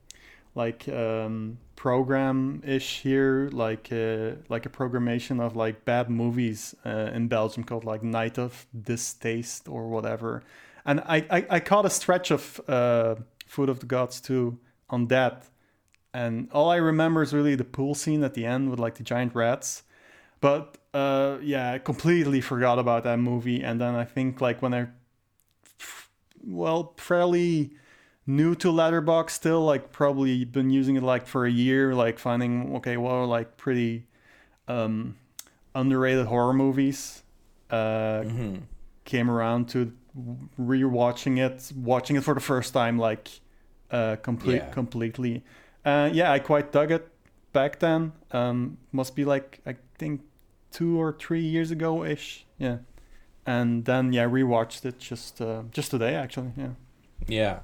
like um, program ish here, like uh, like a programmation of like bad movies uh, in Belgium called like Night of Distaste or whatever. And I, I, I caught a stretch of uh, Food of the Gods too on that. And all I remember is really the pool scene at the end with like the giant rats. But uh, yeah, I completely forgot about that movie. And then I think like when I, well, fairly new to Letterboxd still, like probably been using it like for a year, like finding okay, well, like pretty um, underrated horror movies. Uh, Came around to rewatching it, watching it for the first time, like uh, complete Yeah. completely. Uh, yeah, I quite dug it back then. Um, must be like I think two or three years ago ish. Yeah, and then yeah, rewatched it just uh, just today actually. Yeah. Yeah.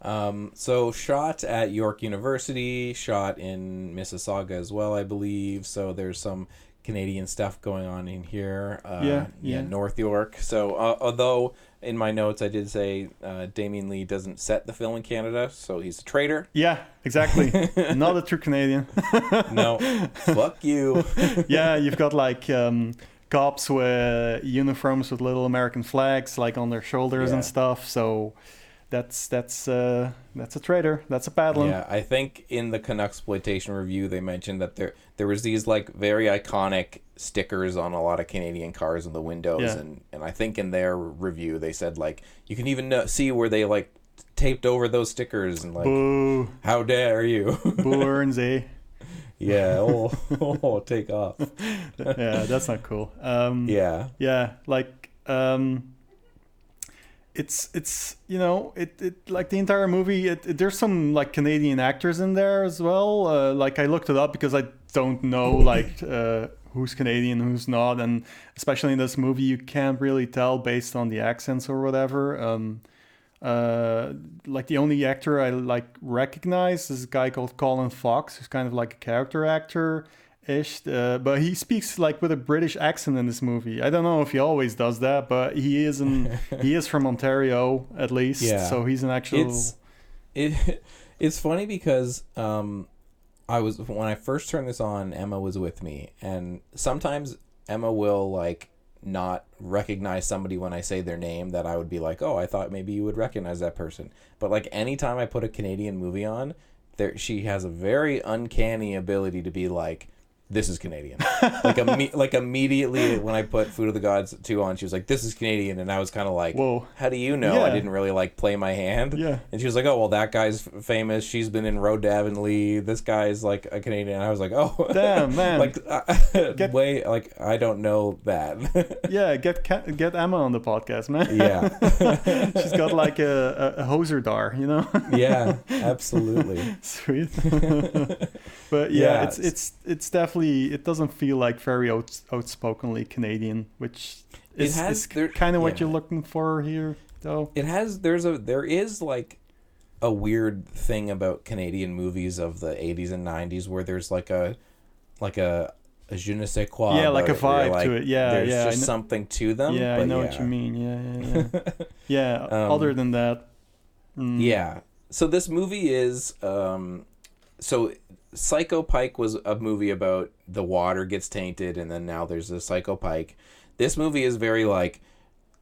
Um, so shot at York University, shot in Mississauga as well, I believe. So there's some Canadian stuff going on in here. Uh, Yeah, yeah. North York. So uh, although in my notes I did say uh, Damian Lee doesn't set the film in Canada, so he's a traitor. Yeah, exactly. Not a true Canadian. No, fuck you. yeah, you've got like um, cops with uniforms with little American flags like on their shoulders Yeah. and stuff. So that's that's uh, that's a traitor. That's a bad one. Yeah, I think in the Canuxploitation review they mentioned that there there was these like very iconic stickers on a lot of Canadian cars in the windows, Yeah. and and I think in their review they said like you can even know, see where they like taped over those stickers and like Boo. how dare you Burns, eh? yeah oh, oh take off yeah, that's not cool. Um, Yeah. yeah, like um, it's it's you know it, it like the entire movie. It, it- there's some like Canadian actors in there as well. Uh, like I looked it up because I don't know like uh, who's Canadian, who's not, and especially in this movie, you can't really tell based on the accents or whatever. Um, uh, like the only actor I like recognize is a guy called Colin Fox, who's kind of like a character actor ish, uh, but he speaks like with a British accent in this movie. I don't know if he always does that, but he is in, he is from Ontario at least, Yeah. so he's an actual. It's it it's funny because um I was when I first turned this on, Emma was with me, and sometimes Emma will like not recognize somebody when I say their name that I would be like, "Oh, I thought maybe you would recognize that person." But like anytime I put a Canadian movie on, there she has a very uncanny ability to be like this is Canadian. like imme- like immediately when I put Food of the Gods 2 on, she was like, This is Canadian and I was kinda like Whoa. How do you know? I didn't really like play my hand. Yeah. And she was like, "Oh, well, that guy's famous. She's been in Road to Avonlea. This guy's like a Canadian." And I was like, "Oh, Damn, man. like uh, way like I don't know that." yeah, get get Emma on the podcast, man. Yeah. she's got like a, a, a hoser dar, you know. yeah, absolutely. Sweet. but yeah, Yeah, it's it's it's definitely it doesn't feel like very out, outspokenly Canadian, which It is, has- is there- kind of what yeah. you're looking for here, though. It has there's a there is like a weird thing about Canadian movies of the 80s and 90s where there's like a like a a je ne sais quoi. Yeah, like a vibe like, to it. Yeah, there's yeah, just something to them. yeah, I know what you mean. Yeah, yeah, yeah. yeah. Um, other than that, mm, Yeah. So this movie is um so Psycho Pike was a movie about the water gets tainted and then now there's a Psycho Pike. This movie is very like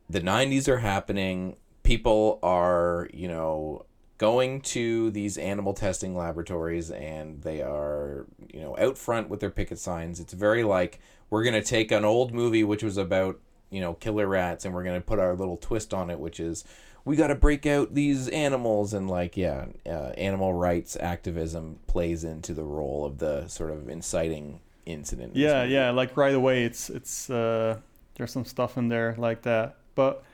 the 90s are happening, people are, you know, going to these animal testing laboratories and they are, you know, out front with their picket signs. It's very like we're going to take an old movie which was about, you know, killer rats and we're going to put our little twist on it which is we got to break out these animals and like yeah, uh, animal rights activism plays into the role of the sort of inciting incident. in yeah, yeah. Like right away, it's it's uh, there's some stuff in there like that. But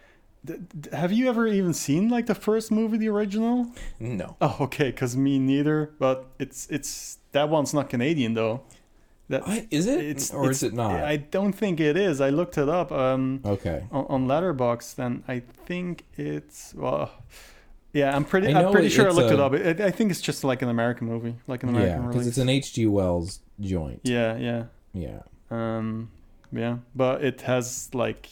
th- th- have you ever even seen like the first movie, the original? No. Oh, okay, because me neither. But it's it's that one's not Canadian though. That What? Is it? Or is it not? I don't think it is. I looked it up. Um, Okay. On, on Letterboxd, and I think it's well. Yeah, I'm pretty. I'm pretty it- sure I it's looked it up. It, I think it's just like an American movie, like an American. Yeah, because it's an H.G. Wells joint. Yeah, yeah. Yeah. Um, yeah, but it has like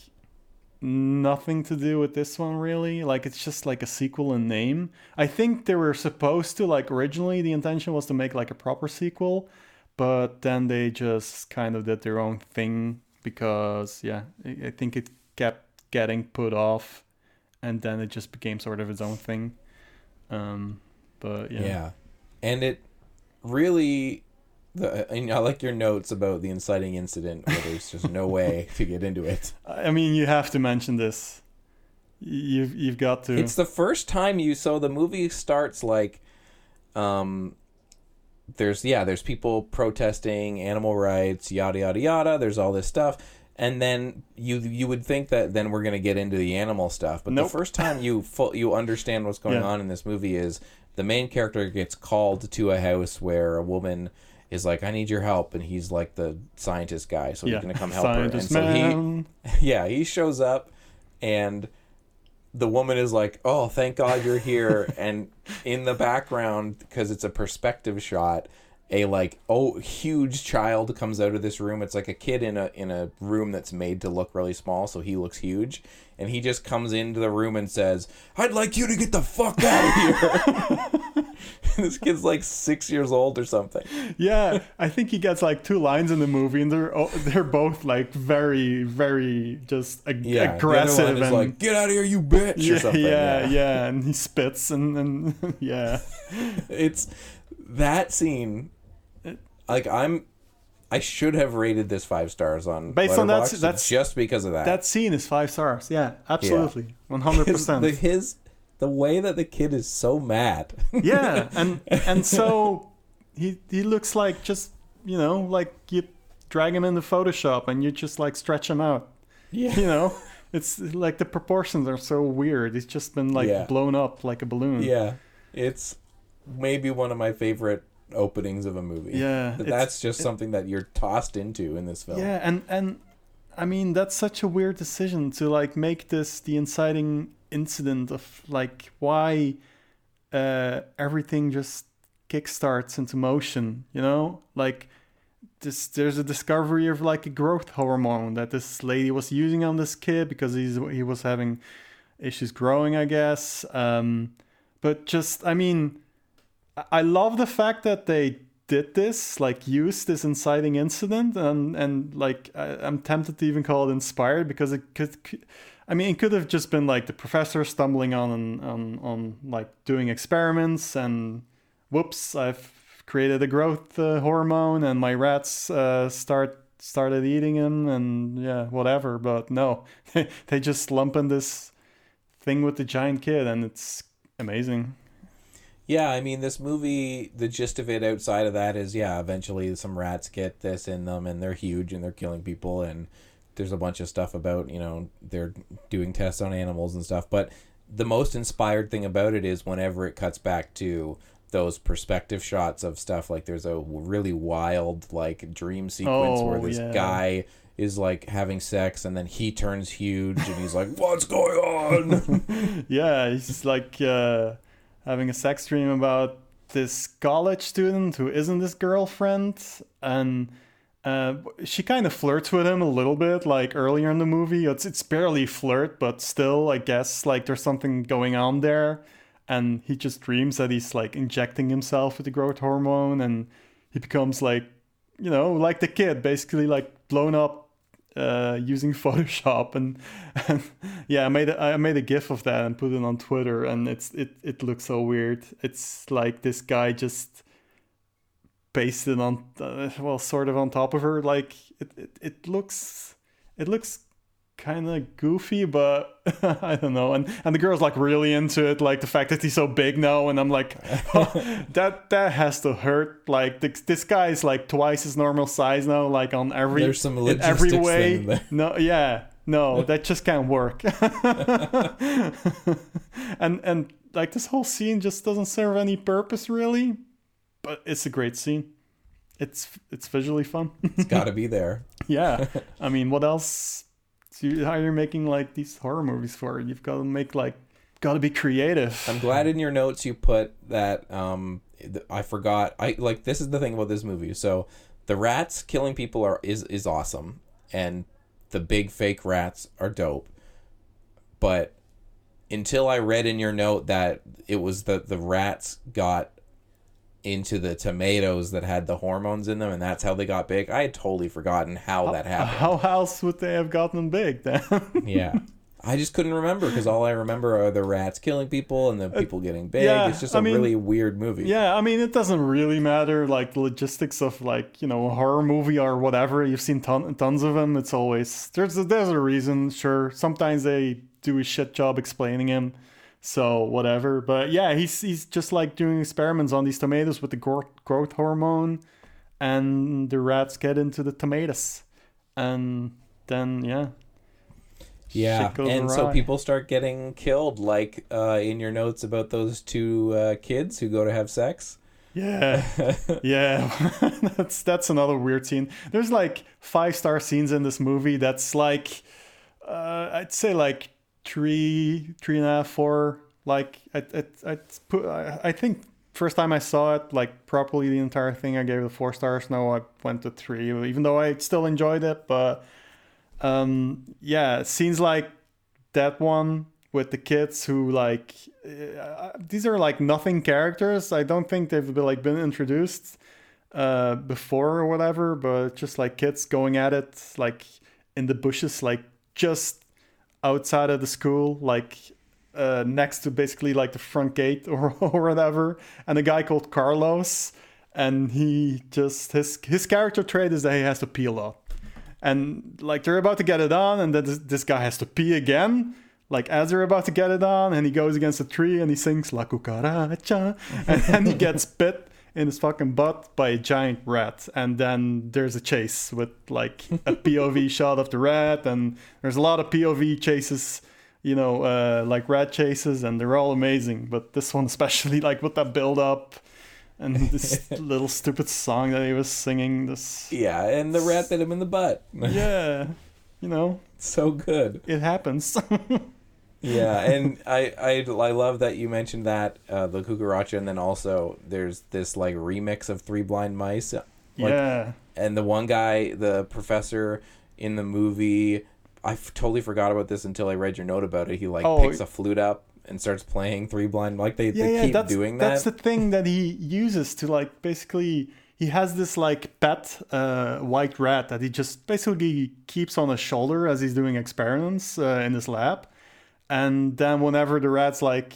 nothing to do with this one really. Like it's just like a sequel in name. I think they were supposed to like originally the intention was to make like a proper sequel, but then they just kind of did their own thing because yeah, I think it kept getting put off, and then it just became sort of its own thing. Um, but yeah. Yeah. And it really the and I like your notes about the inciting incident where there's just no way to get into it. I mean, you have to mention this. You've you've got to. It's the first time you so the movie starts like um there's yeah, there's people protesting animal rights, yada yada yada, there's all this stuff. And then you you would think that then we're gonna get into the animal stuff, but Nope. the first time you full, you understand what's going Yeah. on in this movie is the main character gets called to a house where a woman is like, "I need your help," and he's like the scientist guy, so Yeah. he's gonna come help her. And Scientist so man. he, yeah, he shows up, and the woman is like, "Oh, thank God you're here!" and in the background, because it's a perspective shot, a like oh huge child comes out of this room. It's like a kid in a in a room that's made to look really small, so he looks huge, and he just comes into the room and says, "I'd like you to get the fuck out of here." this kid's like six years old or something. yeah, I think he gets like two lines in the movie, and they're oh, they're both like very, very just ag- Yeah, aggressive and like, "Get out of here, you bitch," or Yeah, something, yeah, yeah. yeah, and he spits and and yeah, it's that scene. Like I'm, I should have rated this five stars on Based on that- that's- just because of that. that scene is five stars. Yeah, absolutely, one hundred percent. his the way that the kid is so mad. yeah and and so he he looks like just you know like you drag him into photoshop and you just like stretch him out Yeah. you know it's like the proportions are so weird he's just been like Yeah. blown up like a balloon yeah, it's maybe one of my favorite openings of a movie. Yeah, But that's just it- something that you're tossed into in this film. yeah and and i mean that's such a weird decision to like make this the inciting incident of like why uh everything just kickstarts into motion you know? Like this there's a discovery of like a growth hormone that this lady was using on this kid because he's he was having issues growing i guess. Um but just i mean I- love the fact that they did this like use this inciting incident and and like I, i'm tempted to even call it inspired because it could i mean it could have just been like the professor stumbling on on on like doing experiments and whoops i've created a growth uh, hormone and my rats uh, start started eating him and yeah whatever but no they just lump in this thing with the giant kid and it's amazing Yeah, I mean, this movie, the gist of it outside of that is, yeah, eventually some rats get this in them and they're huge and they're killing people. And there's a bunch of stuff about, you know, they're doing tests on animals and stuff. But the most inspired thing about it is whenever it cuts back to those perspective shots of stuff like there's a really wild like dream sequence Oh, where this yeah. guy is like having sex and then he turns huge and he's like what's going on yeah, he's like uh, having a sex dream about this college student who isn't his girlfriend, and uh, she kind of flirts with him a little bit, like earlier in the movie. It's it's barely flirt, but still, I guess like there's something going on there, and he just dreams that he's like injecting himself with the growth hormone, and he becomes like, you know, like the kid, basically like blown up uh, using Photoshop and, and yeah, I made a, I made a GIF of that and put it on Twitter, and it's it it looks so weird. It's like this guy just pasted on uh, well, sort of on top of her. Like it it, it looks it looks kind of goofy, but I don't know. And and the girl's like really into it, like the fact that he's so big now. And I'm like, that that has to hurt. Like this, this guy is like twice his normal size now. Like on every There's some in every logistics way. No, yeah, no, that just can't work. and and like this whole scene just doesn't serve any purpose really, but it's a great scene. It's it's visually fun. it's got to be there yeah, I mean, what else? Do you, how you're making like these horror movies for? You've got to make like, got to be creative. I'm glad in your notes you put that. Um, I forgot. I like this is the thing about this movie. So the rats killing people are is is awesome, and the big fake rats are dope. But until I read in your note that it was the the rats got into the tomatoes that had the hormones in them, and that's how they got big. I had totally forgotten how that happened. How else would they have gotten big then? yeah. I just couldn't remember because all I remember are the rats killing people and the people getting big. Uh, yeah, it's just a I mean- really weird movie. Yeah, I mean, it doesn't really matter, like the logistics of like you know a horror movie or whatever. You've seen ton- tons of them. It's always there's a, there's a reason. Sure, sometimes they do a shit job explaining him, so whatever. But yeah, he's he's just like doing experiments on these tomatoes with the growth hormone, and the rats get into the tomatoes, and then yeah. Yeah, and so people start getting killed, like uh, in your notes about those two uh, kids who go to have sex. Yeah, yeah, that's that's another weird scene. There's like five star scenes in this movie. That's like, uh, I'd say like three, three and a half, four. Like I, I, I put, I I think first time I saw it, like properly the entire thing, I gave it four stars. Now I went to three, even though I still enjoyed it. But um, yeah, scenes like that one with the kids who like uh, these are like nothing characters. I don't think they've been like been introduced uh, before or whatever, but just like kids going at it like in the bushes, like just outside of the school, like uh, next to basically like the front gate or, or whatever, and a guy called Carlos, and he just his his character trait is that he has to pee a lot, and like they're about to get it on, and then this, this guy has to pee again. Like as they're about to get it on, and he goes against a tree and he sings La Cucaracha, and then he gets bit in his fucking butt by a giant rat, and then there's a chase with like a POV shot of the rat, and there's a lot of POV chases you know, uh, like rat chases, and they're all amazing. But this one, especially, like with that build up and this little stupid song that he was singing. This Yeah, and the rat bit him in the butt. yeah, you know, so good. it happens. Yeah, and I, I I love that you mentioned that uh, the cucaracha, and then also there's this like remix of Three Blind Mice. Like, yeah, and the one guy, the professor in the movie, I f- totally forgot about this until I read your note about it. He like Oh, picks a flute up and starts playing Three Blind. Like they, yeah, they yeah. keep That's doing that. that's the thing that he uses to like basically. He has this like pet uh, white rat that he just basically keeps on his shoulder as he's doing experiments uh, in his lab. And then whenever the rat's like,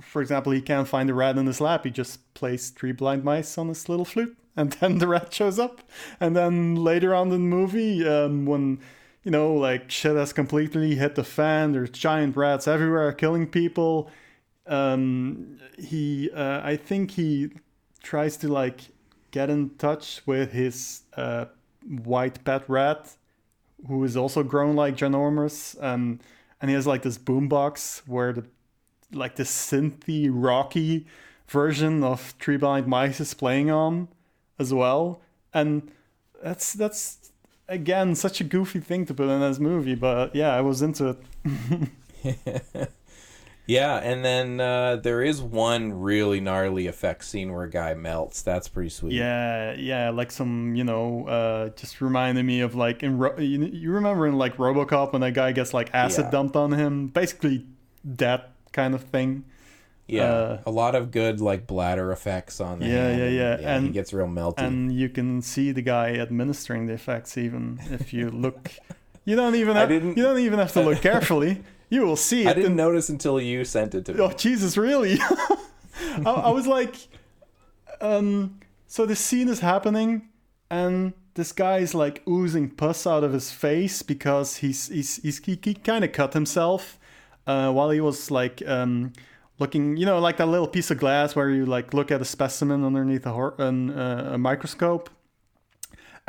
for example, he can't find the rat in his lab, he just plays three blind mice on his little flute, and then the rat shows up. And then later on in the movie, um, when you know, like shit has completely hit the fan, there's giant rats everywhere killing people. Um, he, uh, I think he tries to like get in touch with his uh, white pet rat who is also grown like ginormous um, and he has like this boombox where the like the synthy rocky version of Three Blind Mice is playing on as well. And that's that's again such a goofy thing to put in this movie but yeah I was into it yeah, and then uh, there is one really gnarly effect scene where a guy melts. That's pretty sweet. Yeah, yeah, like some, you know, uh, just reminded me of like in Ro- you, you remember in like RoboCop when that guy gets like acid Yeah. dumped on him, basically that kind of thing. Yeah, Uh, a lot of good like bladder effects on the Yeah, hand, yeah, yeah, and he gets real melty. And you can see the guy administering the effects even if you look. You don't even I have, didn't- you don't even have to look carefully. You will see it. I didn't in- notice until you sent it to me. Oh Jesus, really? I, I was like, um, so the scene is happening, and this guy is like oozing pus out of his face because he's he's, he's he, he kind of cut himself uh, while he was like um, looking, you know, like that little piece of glass where you like look at a specimen underneath a, hor- an, uh, a microscope.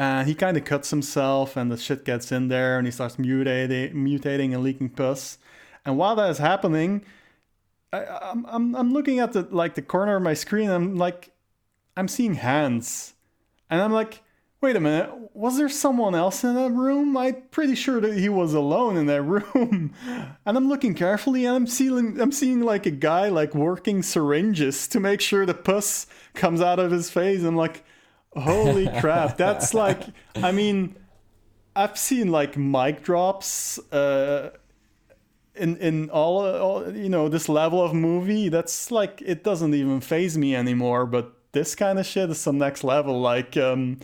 And he kind of cuts himself, and the shit gets in there, and he starts mutating, mutating and leaking pus. And while that is happening, I, I'm, I'm I'm looking at the like the corner of my screen. I'm like, I'm seeing hands, and I'm like, wait a minute, was there someone else in that room? I'm pretty sure that he was alone in that room. and I'm looking carefully, and I'm seeing I'm seeing like a guy like working syringes to make sure the pus comes out of his face. I'm like, holy crap, that's like, I mean, I've seen like mic drops. Uh, in in all, all you know this level of movie that's like it doesn't even faze me anymore but this kind of shit is some next level like um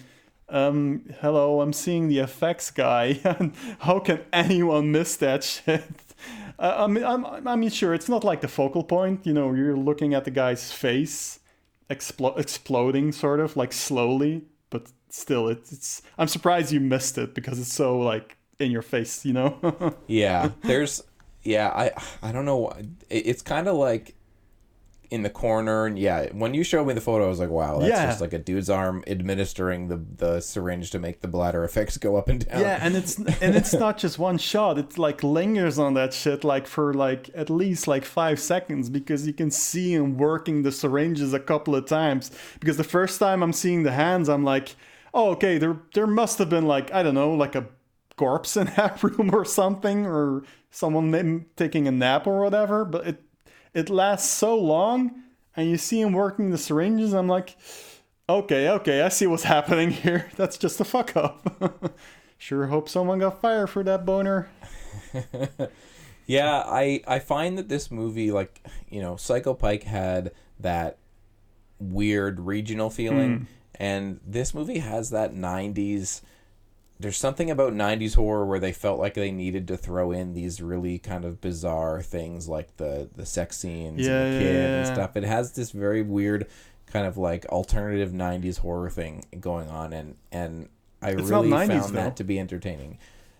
um hello i'm seeing the effects guy and how can anyone miss that shit uh, I mean, I'm, I mean, sure, it's not like the focal point. You know, you're looking at the guy's face explo- exploding, sort of like slowly, but still, it's, it's. I'm surprised you missed it because it's so like in your face. You know. yeah, there's yeah, I I don't know. It's kind of like in the corner, and yeah, when you showed me the photo, I was like, wow, that's Yeah. just like a dude's arm administering the the syringe to make the bladder effects go up and down. Yeah, and it's and it's not just one shot. It like lingers on that shit like for like at least like five seconds because you can see him working the syringes a couple of times. Because the first time I'm seeing the hands, I'm like, oh okay, there there must have been like I don't know like a corpse in that room or something or someone taking a nap or whatever. But it it lasts so long, and you see him working the syringes. I'm like, okay, okay, I see what's happening here. That's just a fuck up. sure hope someone got fired for that boner. Yeah, I I find that this movie, like you know, Psycho Pike had that weird regional feeling, Mm. and this movie has that '90s. There's something about '90s horror where they felt like they needed to throw in these really kind of bizarre things, like the the sex scenes Yeah, and the kid yeah, and stuff. It has this very weird kind of like alternative '90s horror thing going on, and and I It's really 90s found though. that to be entertaining.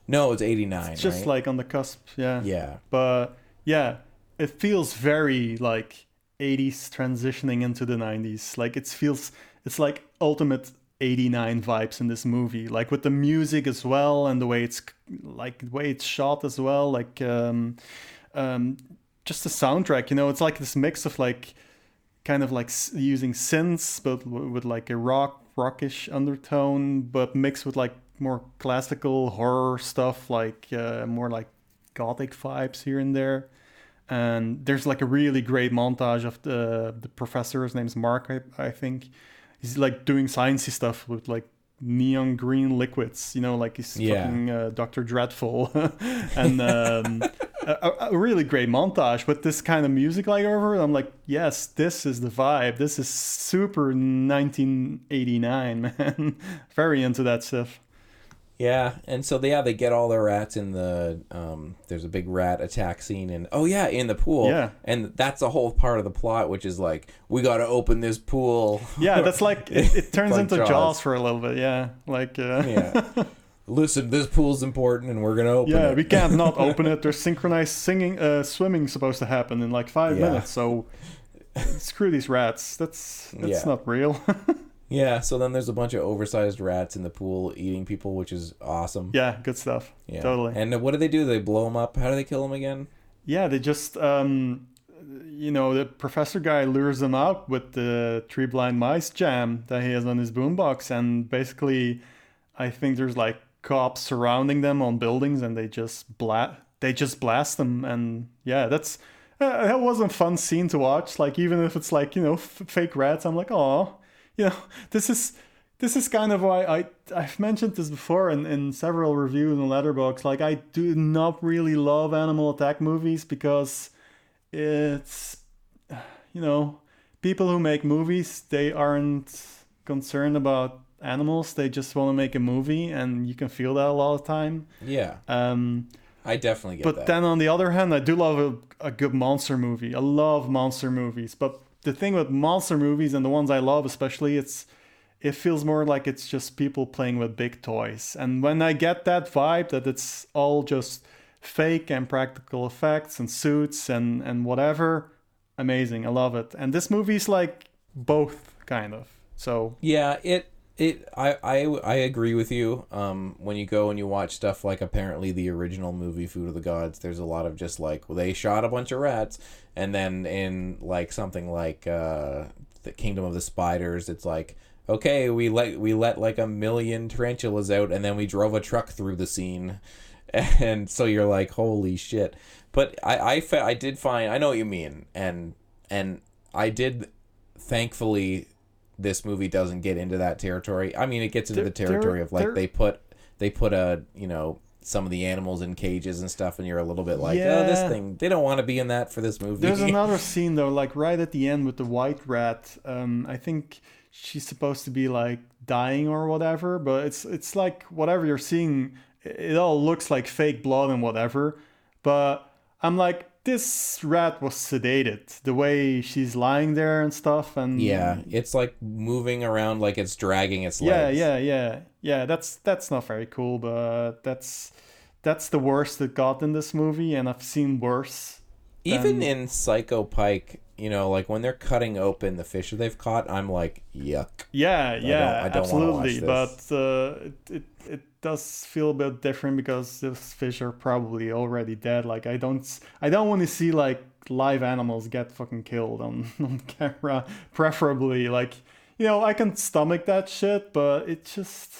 No, it's '89. It's just right? like on the cusp, yeah. Yeah. But yeah, it feels very like 80s transitioning into the 90s. Like it feels it's like ultimate 89 vibes in this movie. Like with the music as well and the way it's like the way it's shot as well, like um um just the soundtrack, you know, it's like this mix of like kind of like using synths but with like a rock rockish undertone but mixed with like more classical horror stuff like uh, more like gothic vibes here and there and there's like a really great montage of the the professor his name's mark i, I think he's like doing sciencey stuff with like neon green liquids you know like he's Yeah. fucking uh, dr dreadful and um, a, a- really great montage with this kind of music like over it. i'm like yes this is the vibe this is super 1989 man very into that stuff Yeah, and so yeah, they get all the rats in the um. There's a big rat attack scene, and oh yeah, in the pool. Yeah. and that's a whole part of the plot, which is like we got to open this pool. yeah that's like it, it turns Like into Jaws. jaws. for a little bit yeah like uh, Yeah. Listen, this pool's important, and we're gonna open yeah it. we can't not open it there's synchronized singing uh swimming supposed to happen in like five Yeah. minutes so screw these rats that's that's Yeah. not real Yeah. So then there's a bunch of oversized rats in the pool eating people, which is awesome. yeah good stuff Yeah. totally And what do they do? They blow them up. How do they kill them again? Yeah, they just um you know, the professor guy lures them out with the Three Blind Mice jam that he has on his boombox and basically I think there's like cops surrounding them on buildings and they just bla they just blast them and yeah, that's uh, that was a fun scene to watch like even if it's like, you know, f- fake rats, I'm like, "Oh, you know, this is this is kind of why I I've mentioned this before in, in several reviews in Letterboxd. Like I do not really love animal attack movies because it's you know people who make movies they aren't concerned about animals. They just want to make a movie, and you can feel that a lot of time. Yeah. Um, I definitely get but that. But then on the other hand, I do love a, a good monster movie. I love monster movies. But the thing with monster movies and the ones I love especially, it's it feels more like it's just people playing with big toys. And when I get that vibe that it's all just fake and practical effects and suits and and whatever, amazing. I love it. And this movie's like both kind of. So Yeah, it it I I I agree with you. Um, when you go and you watch stuff like apparently the original movie Food of the Gods, there's a lot of just like well, they shot a bunch of rats, and then in like something like uh, the Kingdom of the Spiders, it's like okay, we let we let like a million tarantulas out, and then we drove a truck through the scene, and so you're like holy shit. But I I fa- I did find I know what you mean, and and I did thankfully this movie doesn't get into that territory. I mean, it gets into There- the territory there- of like there- they put they put a you know some of the animals in cages and stuff, and you're a little bit like, oh, this thing they don't want to be in that for this movie. There's another scene though, like right at the end with the white rat. Um, I think she's supposed to be like dying or whatever, but it's it's like whatever you're seeing, it all looks like fake blood and whatever. But I'm like, this rat was sedated. The way she's lying there and stuff, and yeah, it's like moving around like it's dragging its yeah, legs. yeah, yeah, yeah. Yeah. That's that's not very cool, but that's that's the worst it got in this movie, and I've seen worse. Even than- in Psycho Pike, you know, like when they're cutting open the fish that they've caught, I'm like, yuck. Yeah, I don't- yeah, I don't wanna watch absolutely. But uh, it, it it does feel a bit different because those fish are probably already dead. Like I don't I don't want to see like live animals get fucking killed on on camera. Preferably like you know I can stomach that shit, but it just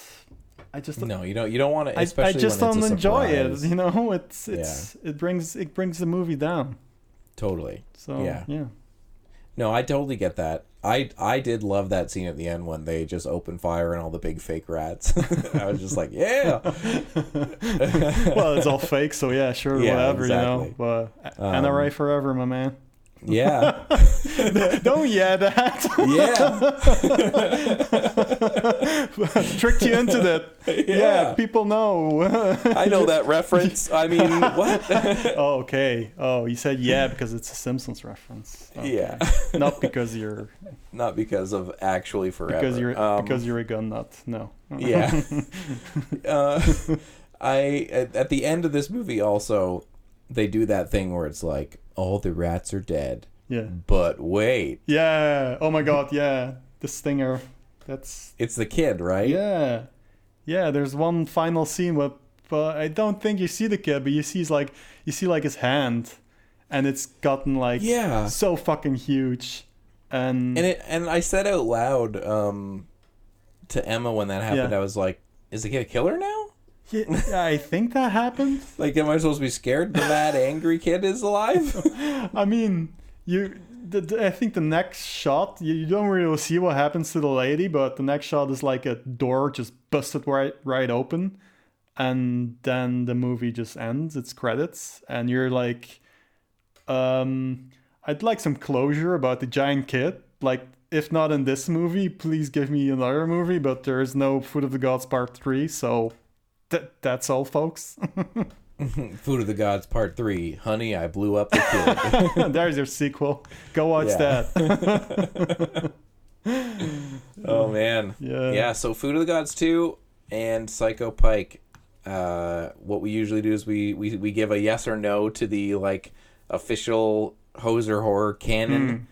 I just No, you don't. You don't want to. I, Especially I just when it's a don't enjoy surprise. it. You know, it's it's it brings it brings the movie down. Totally. So yeah. yeah. No, I totally get that. I I did love that scene at the end when they just open fire and all the big fake rats. I was just like, yeah. well, it's all fake, so yeah, sure, Yeah, whatever, exactly. you know. But Um, NRA forever, my man. Yeah. Don't yeah that. Yeah. Tricked you into that. Yeah, people know. I know that reference. I mean, what? oh, okay. Oh, you said yeah because it's a Simpsons reference. Okay. Yeah. Not because you're Not because of actually forever. because you're Um, because you're a gun nut. No. Yeah. uh, I at, at the end of this movie also they do that thing where it's like all the rats are dead. Yeah. But wait, Yeah. Oh my god. Yeah. The stinger. That's it's the kid, right? yeah. Yeah. There's one final scene where, but I don't think you see the kid, but you see his like you see like his hand, and it's gotten like Yeah. so fucking huge, and And it and I said out loud um to Emma when that happened, Yeah. I was like, is the kid a killer now? Yeah, I think that happened. Like am I supposed to be scared that that angry kid is alive? I mean, you. The, the- I think the next shot you, you don't really see what happens to the lady, but the next shot is like a door just busted right right open, and then the movie just ends. It's credits, and you're like, um, I'd like some closure about the giant kid. Like, if not in this movie, please give me another movie. But there is no Food of the Gods Part Three, so th- that's all, folks. Food of the Gods Part 3. Honey, I blew up the kid. There's your sequel. Go watch Yeah. that. oh man. Yeah. Yeah, so Food of the Gods 2 and Psycho Pike. Uh what we usually do is we we, we give a yes or no to the like official Hoser horror canon.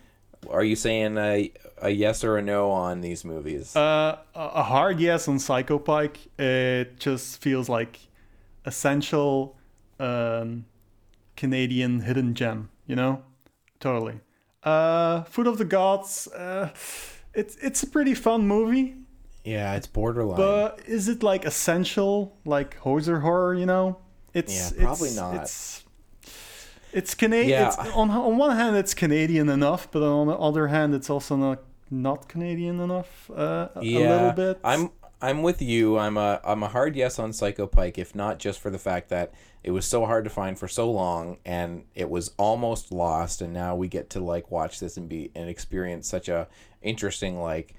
Are you saying a, a yes or a no on these movies? Uh, a a hard yes on Psycho Pike. It just feels like essential um, Canadian hidden gem. You know, totally. Uh, Food of the Gods. Uh, it's it's a pretty fun movie, yeah, it's borderline. but is it like essential like Hoser horror? You know, it's Yeah, probably it's- not. It's it's Canadian. Yeah. It's, on on one hand, it's Canadian enough, but on the other hand, it's also not not Canadian enough. Uh, a- yeah, a little bit. I'm I'm with you. I'm a I'm a hard yes on Psycho Pike, if not just for the fact that it was so hard to find for so long, and it was almost lost, and now we get to like watch this and be and experience such a interesting like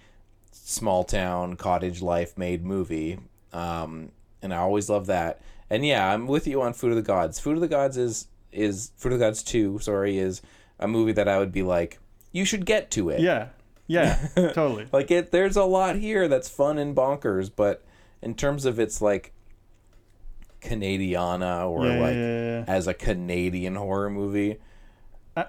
small town cottage life made movie. Um, and I always love that. And yeah, I'm with you on Food of the Gods. Food of the Gods is is Food of the Gods two. Sorry, is a movie that I would be like, you should get to it. Yeah, yeah, totally. Like it, there's a lot here that's fun and bonkers, but in terms of its like Canadiana or Yeah, like yeah, yeah. as a Canadian horror movie,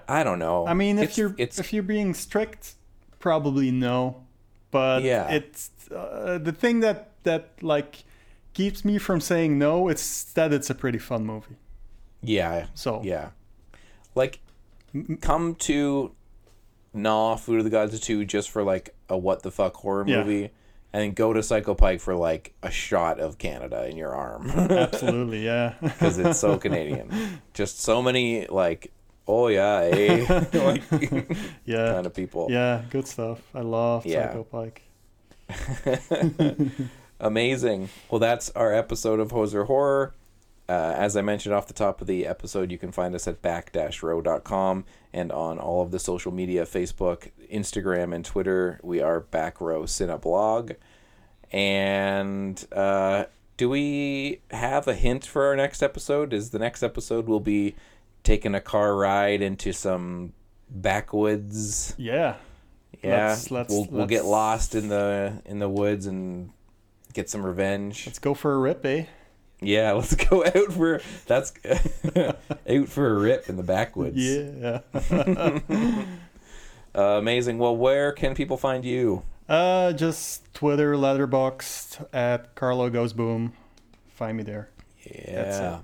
I, don't know. I mean, if It's- you're it's if you're being strict, probably no. But Yeah. it's uh, the thing that that like keeps me from saying no. It's that it's a pretty fun movie. Yeah, So yeah, like come to Nah Food of the Gods two just for like a what the fuck horror Yeah. movie, and then go to Psycho Pike for like a shot of Canada in your arm. absolutely, yeah. because it's so Canadian. Just so many like, oh yeah, eh? like yeah, kind of people. yeah, good stuff. I love Yeah. Psycho Pike. Amazing. Well, that's our episode of Hoser Horror. Uh, as I mentioned off the top of the episode, you can find us at back-row.com and on all of the social media Facebook, Instagram, and Twitter. We are Back Row Cineblog. And uh, do we have a hint for our next episode? Is the next episode will be taking a car ride into some backwoods? Yeah, Yeah, Let's- let's- we'll we'll get lost in the in the woods and get some revenge. let's go for a rip, eh? Yeah, let's go out for that's out for a rip in the backwoods. Yeah. Uh, amazing. Well, where can people find you? uh, just Twitter, Letterboxd at Carlo Goes Boom. Find me there. Yeah,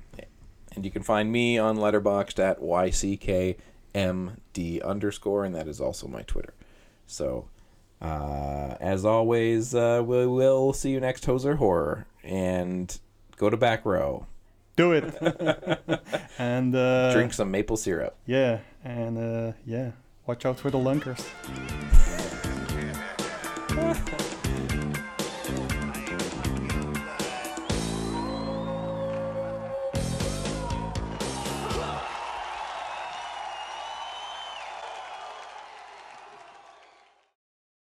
and you can find me on Letterboxd at yckmd underscore, and that is also my Twitter. So, uh, as always, uh, we will see you next Hoser Horror, and Go to back row. Do it. and uh, drink some maple syrup. Yeah, and uh, yeah, watch out for the lunkers.